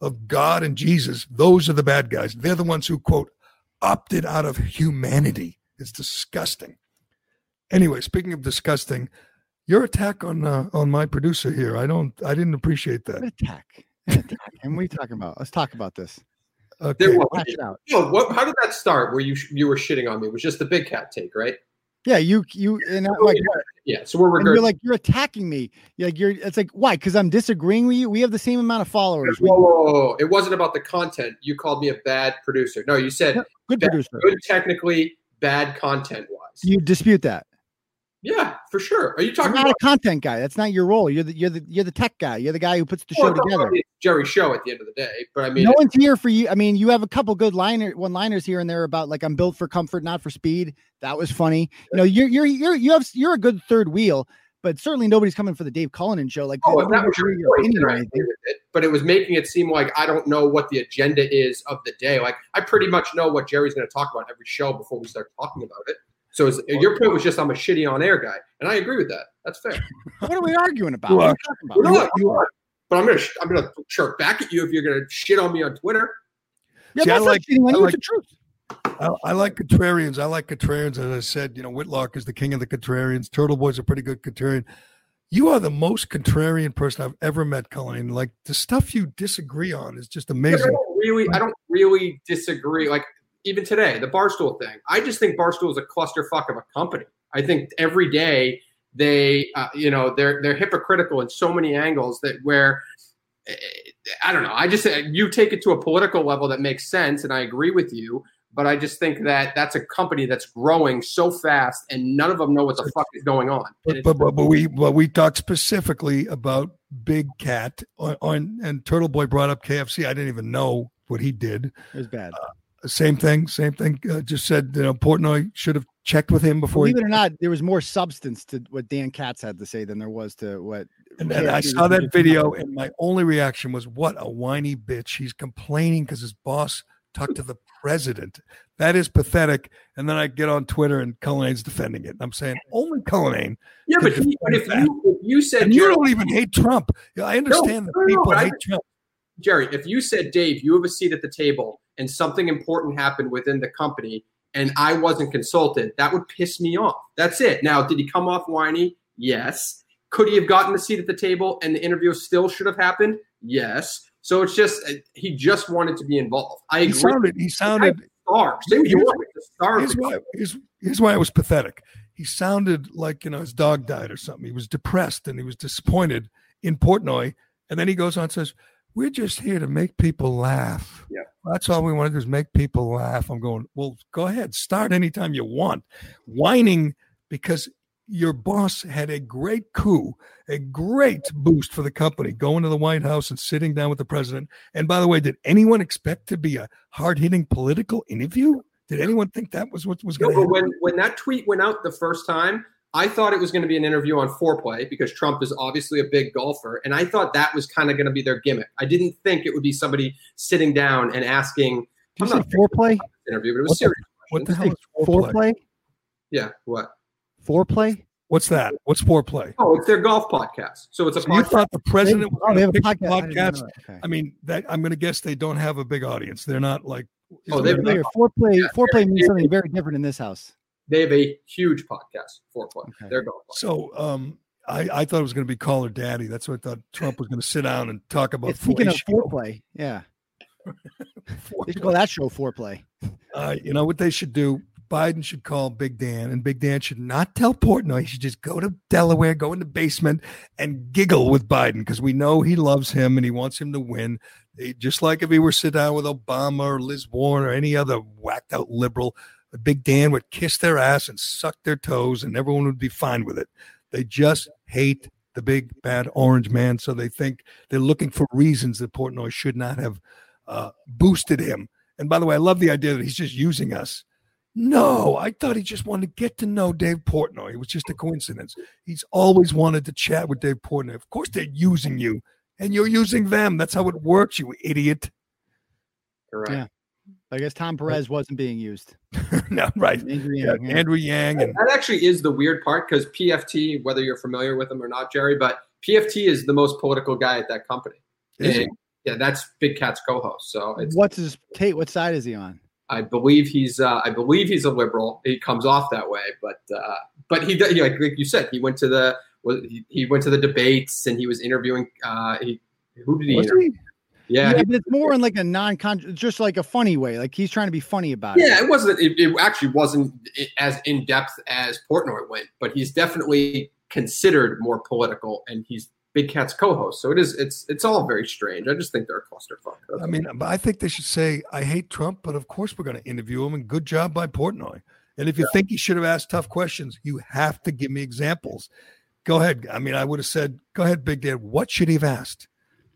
of God and Jesus. Those are the bad guys. They're the ones who, quote, opted out of humanity. It's disgusting. Anyway, speaking of disgusting, your attack on uh, on my producer here, I don't, I didn't appreciate that. What attack? An attack. and we talking about? Let's talk about this. Okay. There was, Hash it out. Yo, what, how did that start? Where you you were shitting on me? It was just the big cat take, right? Yeah, you you and I'm like, yeah. Yeah, so we're and you're like you're attacking me. You're like you're. It's like why? Because I'm disagreeing with you. We have the same amount of followers. Whoa, whoa, whoa, whoa. It wasn't about the content. You called me a bad producer. No, you said good bad- producer. good technically, bad content wise. You dispute that. Yeah, for sure. Are you talking not about a content guy. That's not your role. You're the you're the you're the tech guy. You're the guy who puts the show Well, no, together. I mean, it's Gerry's show at the end of the day? But I mean, no one's here for you. I mean, you have a couple good liner one liners here and there about like I'm built for comfort, not for speed. That was funny. You know, you're you're you're you have you're a good third wheel, but certainly nobody's coming for the Dave Cullinane show. Like Oh, that was your point, opinion or I anything. agree with it. But it was making it seem like I don't know what the agenda is of the day. Like I pretty much know what Gerry's going to talk about every show before we start talking about it. So it's, your point was just I'm a shitty on air guy, and I agree with that. That's fair. What are we arguing about? You What are are. we talking about? No, you are. But I'm gonna sh- I'm gonna chirp back at you if you're gonna shit on me on Twitter. Yeah, See, I that's not like- cheating on I you. like- It's the truth. I, I like contrarians. I like contrarians. As I said, you know, Whitlock is the king of the contrarians. Turtle Boy's a pretty good contrarian. You are the most contrarian person I've ever met, Colleen. Like the stuff you disagree on is just I amazing. don't really, I don't really disagree. Like even today, the Barstool thing. I just think Barstool is a clusterfuck of a company. I think every day They, uh, you know, they're they're hypocritical in so many angles that where eh, I don't know. I just you take it to a political level that makes sense, and I agree with you. But I just think that that's a company that's growing so fast, and none of them know what the fuck is going on. But, but, but, but we but we talked specifically about Big Cat on, on and Turtle Boy brought up KFC. I didn't even know what he did. It was bad. Uh, same thing, same thing. Uh, just said you know Portnoy should have checked with him before. Believe he, it or not, there was more substance to what Dan Katz had to say than there was to what. And, and I saw that video, and my only reaction was, "What a whiny bitch! He's complaining because his boss talked to the president. That is pathetic." And then I get on Twitter, and Cullinane's defending it. I'm saying only Cullinane. Yeah, but, he, but if you if you said and you don't even hate Trump. I understand No, that no, no, people I- hate Trump. Gerry, if you said, Dave, you have a seat at the table and something important happened within the company and I wasn't consulted, that would piss me off. That's it. Now, did he come off whiny? Yes. Could he have gotten a seat at the table and the interview still should have happened? Yes. So it's just, uh, he just wanted to be involved. I He agree. sounded. He sounded. Star. Say what you Here's- want. Star. Here's why, here's, here's why it was pathetic. He sounded like you know his dog died or something. He was depressed and he was disappointed in Portnoy. And then he goes on and says, "We're just here to make people laugh. Yeah. That's all we want to do is make people laugh." I'm going, well, go ahead, start anytime you want. Whining because your boss had a great coup, a great boost for the company, going to the White House and sitting down with the president. And by the way, did anyone expect to be a hard hitting political interview? Did anyone think that was what was going to but happen? when when that tweet went out the first time, I thought it was going to be an interview on foreplay because Trump is obviously a big golfer, and I thought that was kind of going to be their gimmick. I didn't think it would be somebody sitting down and asking. Did you I'm say not foreplay? interview, but it was What the- serious. What the hell is foreplay? Foreplay? Yeah, what? Foreplay? What's that? What's foreplay? Oh, it's their golf podcast. So it's a So you podcast. thought the president was Oh, they have a pick podcast. I didn't know podcast? that. Okay. I mean, that I'm going to guess they don't have a big audience. They're not like. Oh, they- they're not- Foreplay, Yeah, foreplay means something very different in this house. They have a huge podcast. Foreplay. They're going. So um, I, I thought it was going to be Call Her Daddy. That's what I thought Trump was going to sit down and talk about. It's Speaking of foreplay, yeah. They should call that show foreplay. Uh, you know what they should do? Biden should call Big Dan, and Big Dan should not tell Portnoy. He should just go to Delaware, go in the basement, and giggle with Biden because we know he loves him and he wants him to win. They- just like if he were to sit down with Obama or Liz Warren or any other whacked out liberal, The big Dan would kiss their ass and suck their toes, and everyone would be fine with it. They just hate the big bad orange man, so they think they're looking for reasons that Portnoy should not have uh, boosted him. And by the way, I love the idea that he's just using us. No, I thought he just wanted to get to know Dave Portnoy. It was just a coincidence. He's always wanted to chat with Dave Portnoy. Of course, they're using you, and you're using them. That's how it works, you idiot. Correct. Yeah. I guess Tom Perez wasn't being used. no, right. Andrew Yang, yeah. Andrew Yang and That actually is the weird part because PFT, whether you're familiar with him or not, Gerry, but PFT is the most political guy at that company. Is he? And, yeah, that's Big Cat's co-host. So it's What's his Tate? What side is he on? I believe he's uh, I believe he's a liberal. He comes off that way, but uh, but he does- like like you said, he went to the he, he went to the debates and he was interviewing. Uh, he, who did he? Was interview? he? Yeah, but it's more in like a non con, just like a funny way. Like he's trying to be funny about it. Yeah, it wasn't. It, it actually wasn't as in depth as Portnoy went, but he's definitely considered more political, and he's Big Cat's co-host. So it is. It's it's all very strange. I just think they're a clusterfuck. I mean, but I think they should say, I hate Trump, but of course we're going to interview him, and good job by Portnoy. And if you think he should have asked tough questions, you have to give me examples. Go ahead. I mean, I would have said, go ahead, Big Dad. What should he have asked?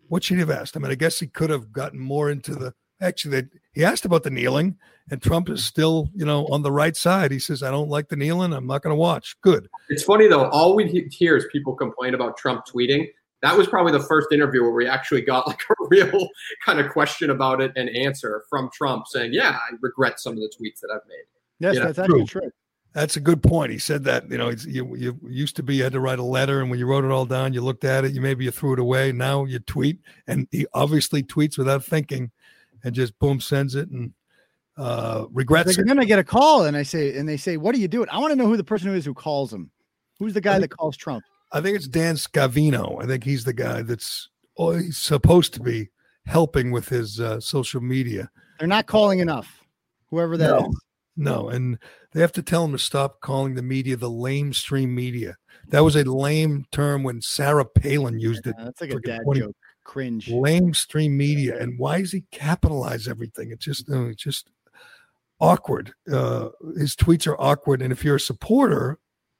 What should he have asked? I mean, I guess he could have gotten more into the. Actually, they, he asked about the kneeling, and Trump is still, you know, on the right side. He says, I don't like the kneeling. I'm not going to watch. Good. It's funny though. All we hear is people complain about Trump tweeting. That was probably the first interview where we actually got like a real kind of question about it and answer from Trump saying, "Yeah, I regret some of the tweets that I've made." Yes, You know? that's actually true. That's a good point. He said that you know it's, you you used to be you had to write a letter, and when you wrote it all down, you looked at it, you maybe you threw it away. Now you tweet, and he obviously tweets without thinking, and just boom sends it and uh, regrets Like, it. and then I get a call and I say, and they say, "What are you doing?" I want to know who the person who is who calls him. Who's the guy that calls Trump? I think it's Dan Scavino. I think he's the guy that's oh, he's supposed to be helping with his uh, social media. They're not calling enough. Whoever that is. No. And they have to tell him to stop calling the media the lamestream media. That was a lame term when Sarah Palin used it. That's like a dad 20 joke. Cringe. Lamestream media, and why does he capitalize everything? It's just, uh, it's just awkward. Uh, his tweets are awkward, and if you're a supporter,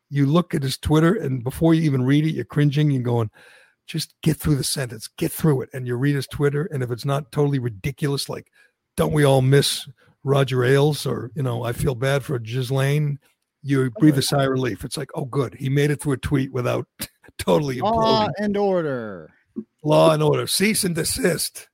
you look at his Twitter, and before you even read it, you're cringing You're going, just get through the sentence, get through it, and you read his Twitter, and if it's not totally ridiculous, like, don't we all miss Roger Ailes, or you know, I feel bad for Ghislaine. You breathe a sigh of relief. It's like, oh, good, he made it through a tweet without totally imploding. Law and order. Law and order, cease and desist,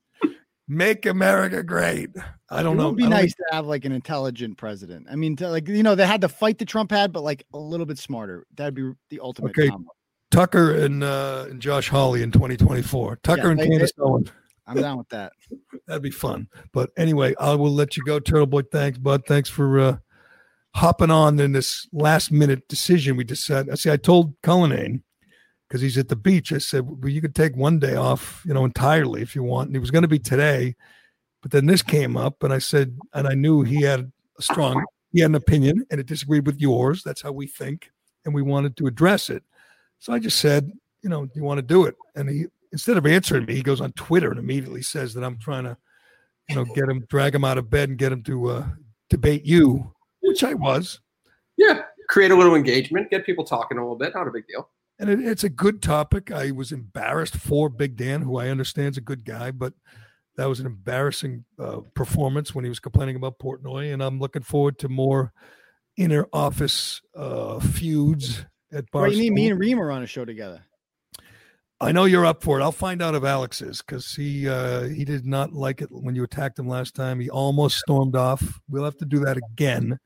make America great. I don't it know. It would be nice to have like an intelligent president. I mean, to, like you know, they had the fight that Trump had, but like a little bit smarter. That'd be the ultimate. Okay, combo. Tucker and uh, and Josh Hawley in 2024. Tucker Yeah, and Candace they- Owen. I'm down with that. That'd be fun. But anyway, I will let you go, Turtle Boy. Thanks, bud. Thanks for uh, hopping on in this last minute decision we just. I see. I told Cullinane because he's at the beach. I said, well, you could take one day off, you know, entirely if you want. And it was going to be today, but then this came up, and I said, and I knew he had a strong, he had an opinion, and it disagreed with yours. That's how we think, and we wanted to address it. So I just said, you know, you want to do it? And he, instead of answering me, he goes on Twitter and immediately says that I'm trying to, you know, get him, drag him out of bed and get him to uh, debate you, which I was. Yeah, create a little engagement, get people talking a little bit. Not a big deal. And it, it's a good topic. I was embarrassed for Big Dan, who I understand is a good guy, but that was an embarrassing uh, performance when he was complaining about Portnoy. And I'm looking forward to more inner office uh, feuds at Barstool. Right, you need me and Reem are on a show together. I know you're up for it. I'll find out if Alex is because he uh, he did not like it when you attacked him last time. He almost stormed off. We'll have to do that again,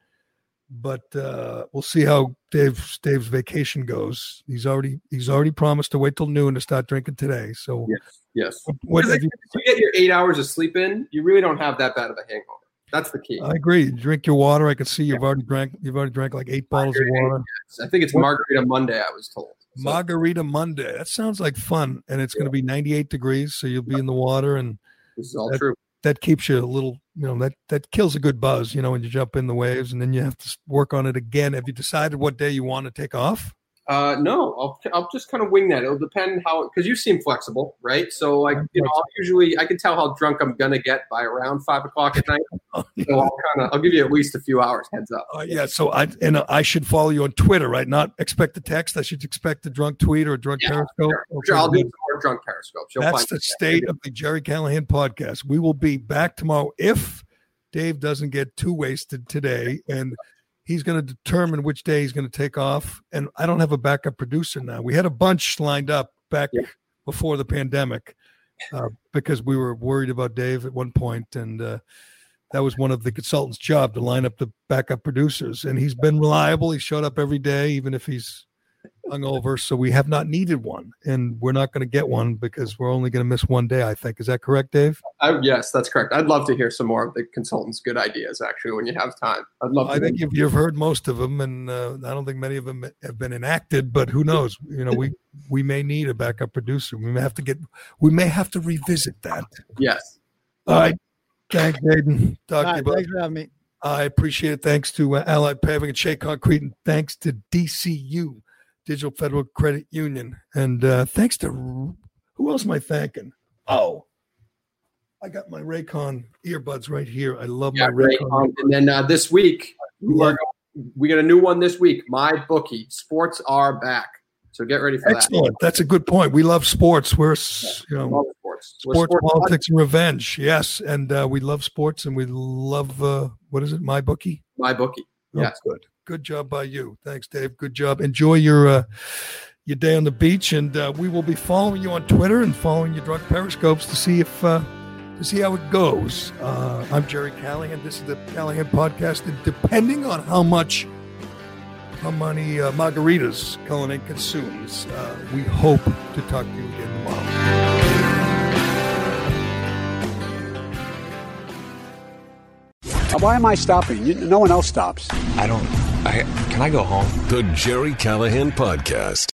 but uh, we'll see how Dave Dave's vacation goes. He's already he's already promised to wait till noon to start drinking today. So yes, yes. What Because have you- if you get your eight hours of sleep in, you really don't have that bad of a hangover. That's the key. I agree. Drink your water. I can see you've already drank. You've already drank like eight bottles of water. I think it's What- Margarita Monday. I was told. Margarita Monday. That sounds like fun, and it's going to be 98 degrees, so you'll be in the water, and this is all that, true. That keeps you a little, you know, that that kills a good buzz, you know, when you jump in the waves, and then you have to work on it again. Have you decided what day you want to take off? Uh, no, I'll, I'll just kind of wing that. It'll depend how because you seem flexible, right? So like you know, I'll usually I can tell how drunk I'm gonna get by around five o'clock at night. So I'll kind of I'll give you at least a few hours heads up. Uh, yeah, so I and I should follow you on Twitter, right? Not expect a text. I should expect a drunk tweet or a drunk Periscope. Sure, Okay, I'll do some more drunk periscopes. You'll That's find the state of the Gerry Callahan podcast. We will be back tomorrow if Dave doesn't get too wasted today, and he's going to determine which day he's going to take off. And I don't have a backup producer now. We had a bunch lined up back before the pandemic uh, because we were worried about Dave at one point, and uh, that was one of the consultants' job to line up the backup producers. And he's been reliable. He showed up every day, even if he's hungover. So we have not needed one, and we're not going to get one because we're only going to miss one day. I think is that correct, Dave? I, yes, that's correct. I'd love to hear some more of the consultants' good ideas. Actually, when you have time, I'd love. To I think you've, you've heard most of them, and uh, I don't think many of them have been enacted. But who knows? You know, we we may need a backup producer. We may have to get. We may have to revisit that. Yes. All right. Thanks, Aidan. Talk All to right, about. thanks for having me. I appreciate it. Thanks to uh, Allied Paving and Shea Concrete, and thanks to DCU, Digital Federal Credit Union, and uh, thanks to who else am I thanking? Oh, I got my Raycon earbuds right here. I love Yeah, my. Raycon. Um, and then uh, this week we we got a new one this week. My bookie sports are back, so get ready for that Excellent. That's a good point. We love sports. We're s- you know sports. Sports, sports politics, and revenge. Yes, and uh, we love sports, and we love uh, what is it? My bookie. My bookie. Oh, Yes. good. Good job by you. Thanks, Dave. Good job. Enjoy your uh, your day on the beach, and uh, we will be following you on Twitter and following your drunk periscopes to see if uh, to see how it goes. Uh, I'm Gerry Callahan. This is the Callahan podcast, and depending on how much how many uh, margaritas Cullinane consumes, uh, we hope to talk to you again tomorrow. Why am I stopping? You, no one else stops. I don't. I can I go home? The Gerry Callahan Podcast.